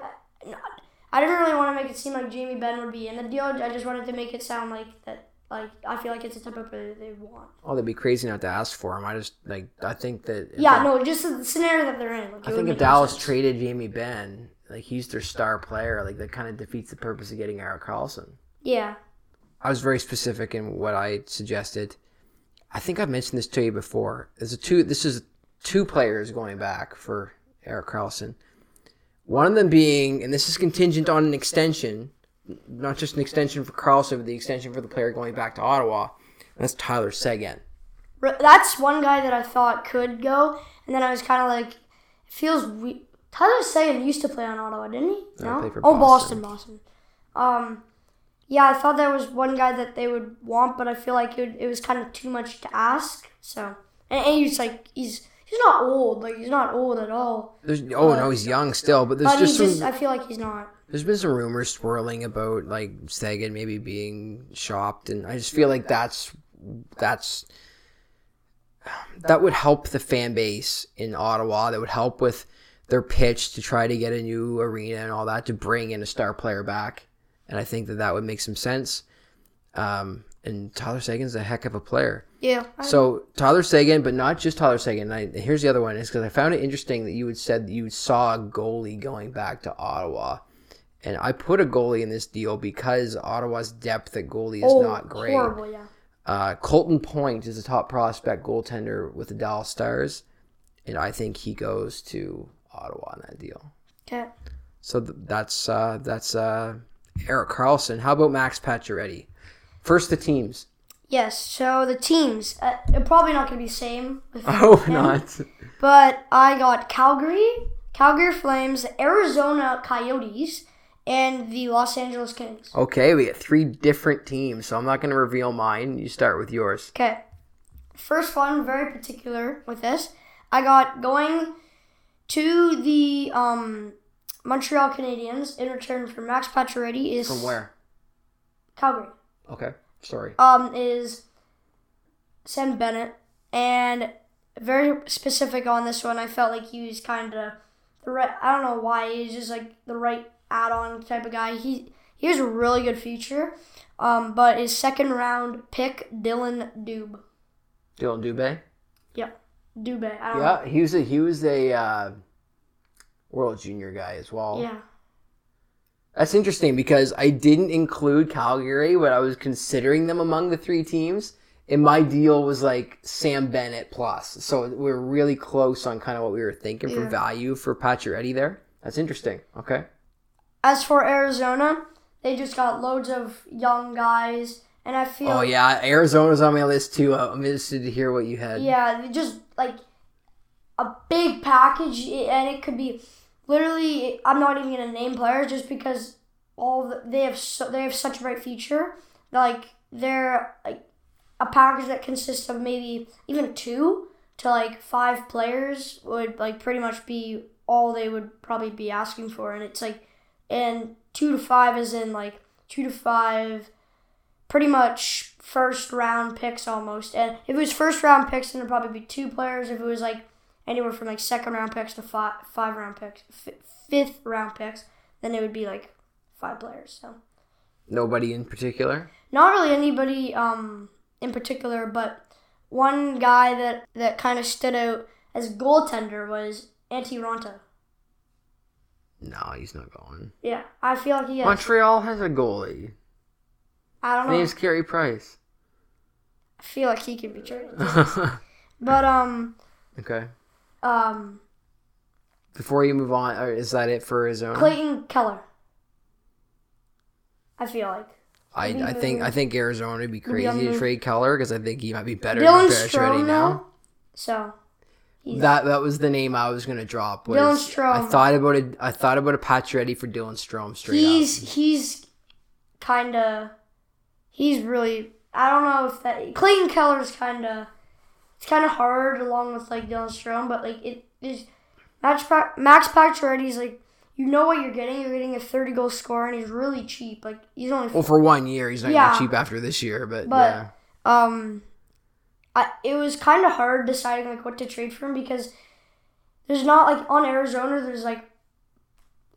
I didn't really want to make it seem like Jamie Benn would be in the deal. I just wanted to make it sound like that. Like I feel like it's a type of player they want. oh, they'd be crazy not to ask for him. I just like I think that. Yeah, no, just the scenario that they're in. Like, I think if Dallas sense. traded Jamie Benn, like he's their star player, like that kind of defeats the purpose of getting Erik Karlsson. yeah, I was very specific in what I suggested. I think I've mentioned this to you before. There's a two. This is two players going back for Erik Karlsson. One of them being, and this is contingent on an extension, not just an extension for Karlsson, but the extension for the player going back to Ottawa. And that's Tyler Seguin. That's one guy that I thought could go, and then I was kind of like, it feels we. Tyler Seguin used to play on Ottawa, didn't he? No, for oh, Boston. Boston, Boston. Um, yeah, I thought there was one guy that they would want, but I feel like it, it was kind of too much to ask. So, and, and he's like, he's he's not old, like he's not old at all. There's, oh no, he's young still, but there's But just some. just, I feel like he's not. There's been some rumors swirling about like Seguin maybe being shopped, and I just feel like that's that's that would help the fan base in Ottawa. That would help with their pitch to try to get a new arena and all that to bring in a star player back, and I think that that would make some sense. Um, and Tyler Seguin's a heck of a player. Yeah. I- So Tyler Seguin, but not just Tyler Seguin. I, here's the other one is because I found it interesting that you had said that you saw a goalie going back to Ottawa, And I put a goalie in this deal because Ottawa's depth at goalie is oh, not great. horrible, yeah. Uh, Colton Point is a top prospect goaltender with the Dallas Stars, and I think he goes to Ottawa in that deal. Okay. So th- that's uh, that's uh, Erik Karlsson. How about Max Pacioretty? First, the teams. Yes. So the teams, uh, they're probably not going to be the same. I hope him, not. But I got Calgary, Calgary Flames, the Arizona Coyotes, and the Los Angeles Kings. Okay, we got three different teams, so I'm not going to reveal mine. You start with yours. Okay. First one, very particular with this. I got going to the um, Montreal Canadiens in return for Max Pacioretty is From where? Calgary. Okay, sorry. Um, is Sam Bennett, and very specific on this one. I felt like he was kind of the right. I don't know why he's just like the right add-on type of guy. He he has a really good future. Um, but his second round pick, Dillon Dubé. Dillon Dubé. Yeah, Dubé. I don't know. Yeah, he was a he was a uh, World Junior guy as well. Yeah. That's interesting because I didn't include Calgary, when I was considering them among the three teams. And my deal was like Sam Bennett plus. So we are really close on kind of what we were thinking for value for Pacioretty there. That's interesting. Okay. As for Arizona, they just got loads of young guys, and I feel Oh yeah, Arizona's on my list too. I'm interested to hear what you had. Yeah, just like a big package, and it could be literally. I'm not even gonna name players just because all the, they have so, they have such a bright future. Like they're like a package that consists of maybe even two to like five players would like pretty much be all they would probably be asking for, and it's like and two to five is in like two to five pretty much first round picks almost. And if it was first round picks, then it'd probably be two players. If it was like anywhere from like second round picks to five five round picks, f- fifth round picks, then it would be like five players. So Nobody in particular. not really anybody um in particular, but one guy that that kind of stood out as goaltender was Antti Raanta. No, he's not going. Yeah, I feel like he has. Montreal has a goalie. I don't His know. name's Carey Price. I feel like he could be traded. But um okay. Um Before you move on, or is that it for Arizona? Clayton Keller. I feel like. I, I think I think Arizona would be be crazy to trade Keller because I think he might be better Dylan than Pacioretty Strome now. now. So That that was the name I was gonna drop. Was, Dylan Strome. I thought about it. I thought about a Pacioretty for Dylan Strome straight he's up. he's kinda he's really I don't know if that Clayton Keller's kinda it's kinda hard along with like Dylan Strome, but like it is Max Pa- Max Pacioretty's like you know what you're getting. You're getting a 30 goal scorer, and he's really cheap. Like he's only Well, for one year, he's not Yeah. gonna be cheap after this year, but, But- yeah. um I, it was kind of hard deciding like what to trade for him because there's not like on Arizona there's like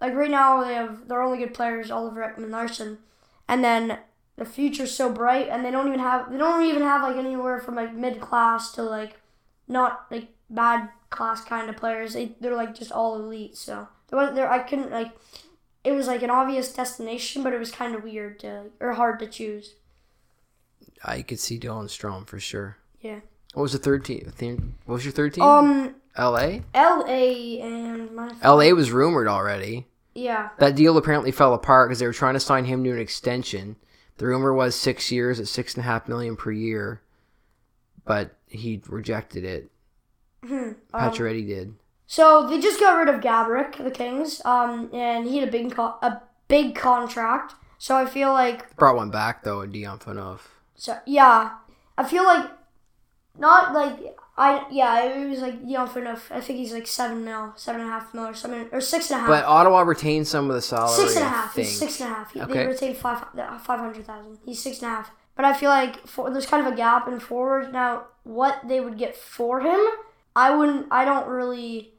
like right now they have their only good players Oliver Ekman Larsson and then the future's so bright and they don't even have they don't even have like anywhere from like mid class to like not like bad class kind of players they they're like just all elite so there was there I couldn't like it was like an obvious destination but it was kind of weird to or hard to choose I could see Dylan Strome for sure. yeah What was the third team? What was your third team? um L.A. L.A. and my L.A. was rumored already. yeah That deal apparently fell apart because they were trying to sign him to an extension. The rumor was six years at six and a half million per year, but he rejected it. um, Pacioretty did. So they just got rid of Gaborik, the Kings, um, and he had a big co- a big contract. So I feel like Brought one back though, Dion Phaneuf. so yeah, I feel like not like I yeah it was like Dion Phaneuf. I think he's like seven mil, seven and a half mil or something or six and a half. But Ottawa retained some of the salary. Six and a half. and a I half. think. He's six and a half. He, Okay. They retained five five hundred thousand. He's six and a half. But I feel like for, there's kind of a gap in forward now. What they would get for him, I wouldn't. I don't really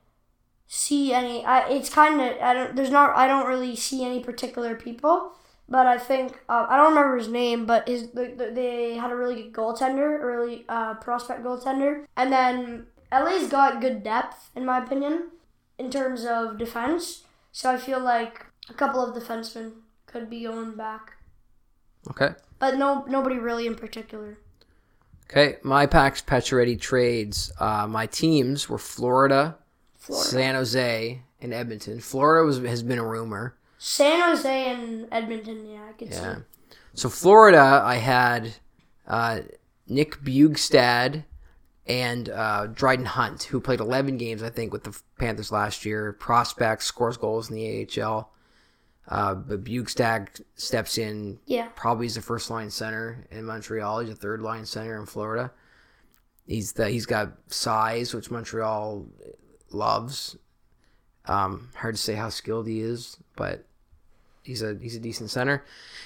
see any. I, it's kind of. I don't. There's not. I don't really see any particular people. But I think uh, I don't remember his name, but his the, the, they had a really good goaltender, a really uh, prospect goaltender, and then LA's got good depth in my opinion in terms of defense. So I feel like A couple of defensemen could be going back, Okay. but no, nobody really in particular. Okay. My Pax Pacioretty trades. Uh, my teams were Florida, Florida, San Jose, and Edmonton. Florida was has been a rumor. San Jose, and Edmonton. Yeah, I could Yeah. see. So Florida, I had uh, Nick Bjugstad and uh, Dryden Hunt, who played 11 games, I think, with the Panthers last year. Prospect, scores goals in the AHL. Uh, but Bjugstad steps in Yeah, probably as the first line center in Montreal. He's a third line center in Florida. He's the he's got size, which Montreal loves. Um, hard to say how skilled he is, but he's a he's a decent center.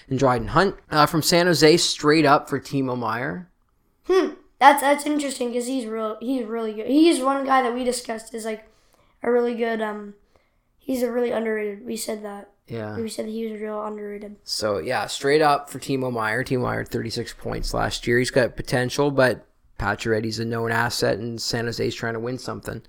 And Dryden Hunt uh, from San Jose, straight up for Timo Meier. Hmm. That's that's interesting because he's real. He's really good. He's one guy that we discussed is like a really good. Um, he's a really underrated. We said that. Yeah. We said he was real underrated. So yeah, straight up for Timo Meier. Timo Meier 36 points last year. He's got potential, but Pacioretty's a known asset, and San Jose's trying to win something.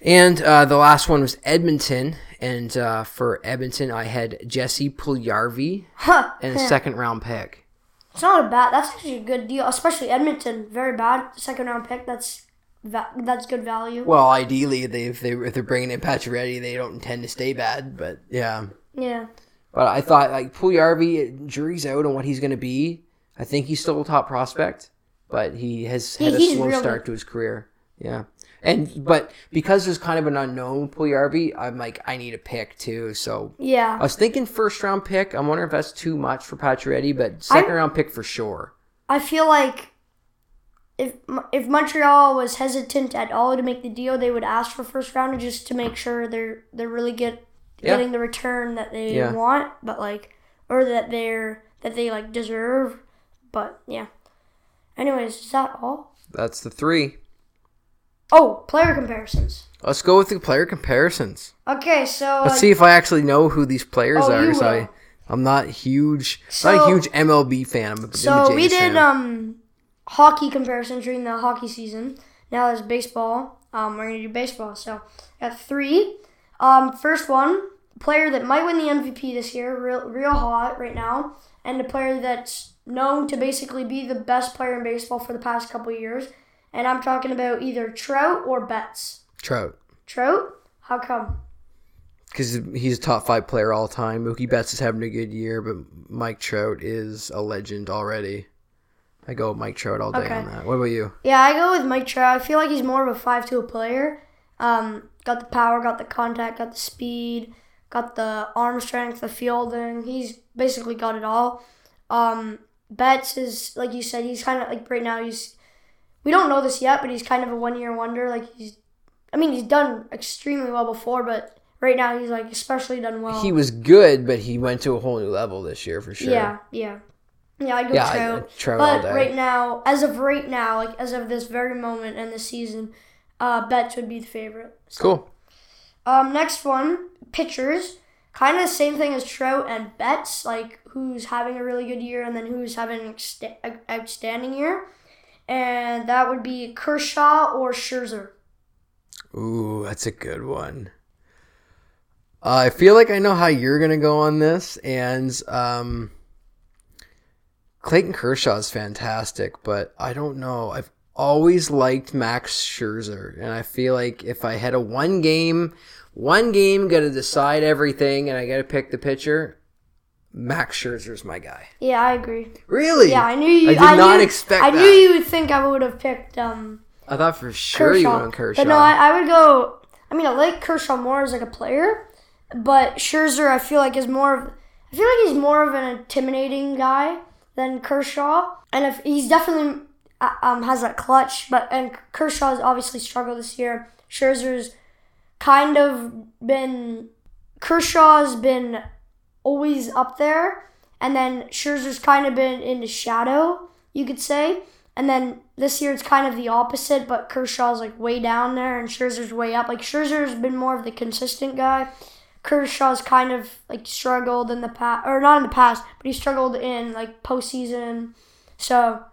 And uh, the last one was Edmonton, and uh, for Edmonton, I had Jesse Puljarvi Huh. and a second round pick. It's not a bad. That's actually a good deal, especially Edmonton. Very bad second round pick. That's that's good value. Well, ideally, they, if they if they're bringing in Pacioretty, they don't intend to stay bad, but yeah. Yeah. But I thought like Puljarvi, jury's out on what he's going to be. I think he's still a top prospect, but he has had He- a slow real start to his career. Yeah, and but because there's kind of an unknown Puljarvi, I'm like I need a pick too. So yeah, I was thinking first round pick. I'm wondering if that's too much for Pacioretty, but second round pick for sure. I feel like if if Montreal was hesitant at all to make the deal, they would ask for first round just to make sure they're they're really get Yeah. getting the return that they Yeah. want, but like or that they're that they like deserve. But yeah. Anyways, is that all? That's the three. Oh, player comparisons. Let's go with the player comparisons. Okay, so Let's uh, see if I actually know who these players Oh, are. 'cause I, I'm not huge, not a huge MLB fan. I'm So we did fan. um hockey comparisons during the hockey season. Now there's baseball. Um, we're gonna do baseball. So I got three. Um, first one, player that might win the MVP this year, real real hot right now, and a player that's known to basically be the best player in baseball for the past couple years. And I'm talking about either Trout or Betts. Trout. Trout? How come? because he's a top five player all time. Mookie Betts is having a good year, but Mike Trout is a legend already. I go with Mike Trout all day Okay. on that. What about you? Yeah, I go with Mike Trout. I feel like he's more of a five-tool player. Um, got the power, got the contact, got the speed, got the arm strength, the fielding. He's basically got it all. Um, Betts is like you said. He's kind of like right now. He's we don't know this yet, but he's kind of a one-year wonder. Like he's, I mean, he's done extremely well before, but right now he's like especially done well. He was good, but he went to a whole new level this year for sure. Yeah, yeah, yeah. I go Yeah, Trout. Trout all but day. right now, as of right now, like as of this very moment in the season, uh, Betts would be the favorite. So, Cool. Um, next one, pitchers. Kind of the same thing as Trout and Betts, like who's having a really good year and then who's having an a- outstanding year, and that would be Kershaw or Scherzer. Ooh, that's a good one. Uh, I feel like I know how you're gonna go on this, and um, Clayton Kershaw is fantastic, but I don't know. I've always liked Max Scherzer, and I feel like if I had a one game, one game to decide everything, and I got to pick the pitcher, Max Scherzer's my guy. Yeah, I agree. Really? Yeah, I knew you. I did not knew, expect I that. knew you would think I would have picked um I thought for sure you Kershaw. went on Kershaw. But no, I, I would go. I mean, I like Kershaw more as like a player, but Scherzer, I feel like is more of. I feel like he's more of an intimidating guy than Kershaw, and if he's definitely uh, um has that clutch, but and Kershaw's obviously struggled this year. Scherzer's kind of been Kershaw's been always up there, and then Scherzer's kind of been in the shadow, you could say. And then this year it's kind of the opposite, but Kershaw's like way down there and Scherzer's way up. Like Scherzer's been more of the consistent guy. Kershaw's kind of like struggled in the past, or not in the past, but he struggled in like postseason. So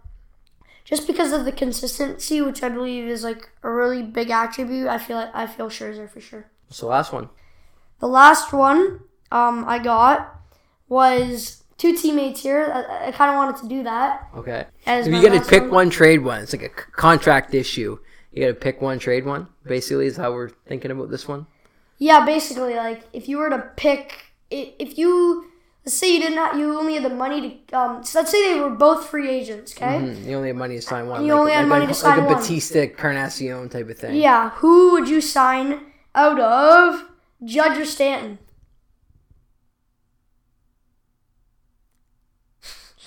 just because of the consistency, which I believe is like a really big attribute, I feel like I feel Scherzer for sure. so last one. The last one, um, I got was two teammates here. I, I kind of wanted to do that. Okay. As If you got to pick one. one, trade one. It's like a c- contract issue. You got to pick one, trade one. Basically, is how we're thinking about this one. Yeah, basically, like if you were to pick, if you let's say you didn't, you only had the money to, um, so let's say they were both free agents, okay? Hmm, You only had money to sign one. You like, only had like money a, to sign like a one. Bautista Encarnacion type of thing. Yeah, who would you sign out of Judge or Stanton?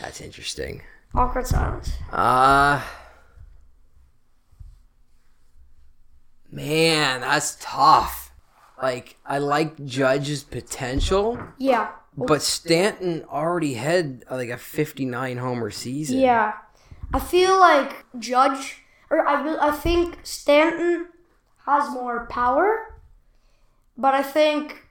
That's interesting. Awkward silence. Uh Man, that's tough. Like I like Judge's potential, Yeah, but Stanton already had like a 59 homer season. yeah. I feel like Judge, or I, I think Stanton has more power, but I think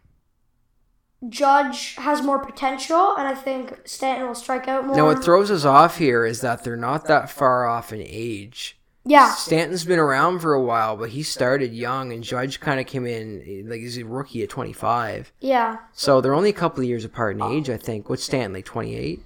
Judge has more potential, and I think Stanton will strike out more. Now what throws us off here is that they're not that far off in age. yeah, Stanton's been around for a while, but he started young, and Judge kind of came in like he's a rookie at 25. yeah, So they're only a couple of years apart in age, I think. What's Stanton like 28?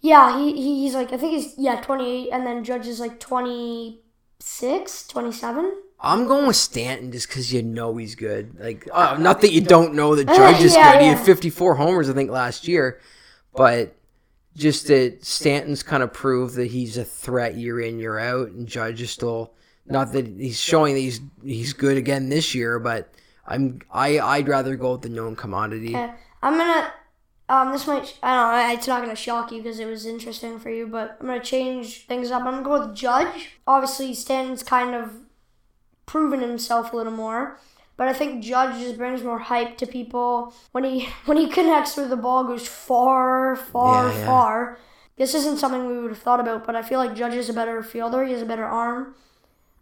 yeah. He, he he's like I think he's yeah twenty eight, and then Judge is like 26, 27. I'm going with Stanton just because you know he's good. Like, oh, not that you don't know that Judge is Yeah, good. He yeah. had 54 homers, I think, last year, but just that Stanton's kind of proved that he's a threat year in, year out, and Judge is still not that he's showing that he's he's good again this year, but I'm I I'd rather go with the known commodity. Okay, I'm gonna. Um, this might. I don't know. It's not gonna shock you because it was interesting for you, but I'm gonna change things up. I'm gonna go with Judge. Obviously, Stanton's kind of proven himself a little more, but I think Judge just brings more hype to people when he when he connects with the ball, goes far, far, Yeah, yeah. far. This isn't something we would have thought about, but I feel like Judge is a better fielder. He has a better arm.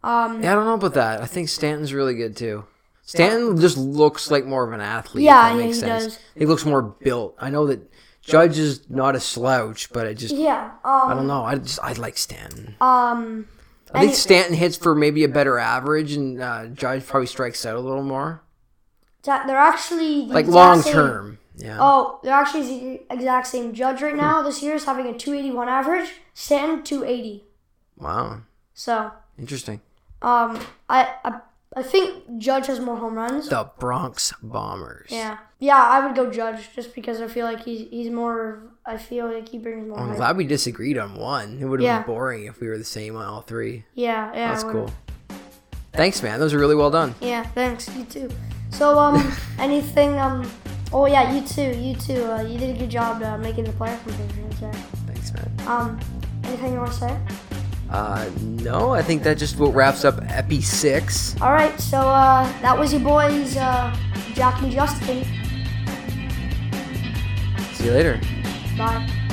Um, Yeah, I don't know about that. I think Stanton's really good too. Stanton just looks like more of an athlete. Yeah, that makes he sense. does. He looks more built. I know that Judge is not a slouch, but I just yeah. Um, I don't know. I just I like Stanton. Um. I think Stanton hits for maybe a better average, and uh, Judge probably strikes out a little more, They're actually the like long same- term. Yeah. Oh, they're actually the exact same judge right now. This year is having a 281 average. Stanton 280. Wow. So, Interesting. um, I, I I think Judge has more home runs. The Bronx Bombers. Yeah, yeah, I would go Judge just because I feel like he's he's more. I feel like he brings more. I'm hype. glad we disagreed on one. It would have Yeah. been boring if we were the same on all three. Yeah, yeah. That's cool. Thanks, man. Those are really well done. Yeah, thanks. You too. So, um, anything? Um, oh yeah, you too. You too. Uh, you did a good job uh, making the player predictions there. Thanks, man. Um, anything you want to say? Uh, no, I think that just about wraps up Epi 6. All right, so uh, that was your boys, uh, Jack and Justin. See you later. Bye.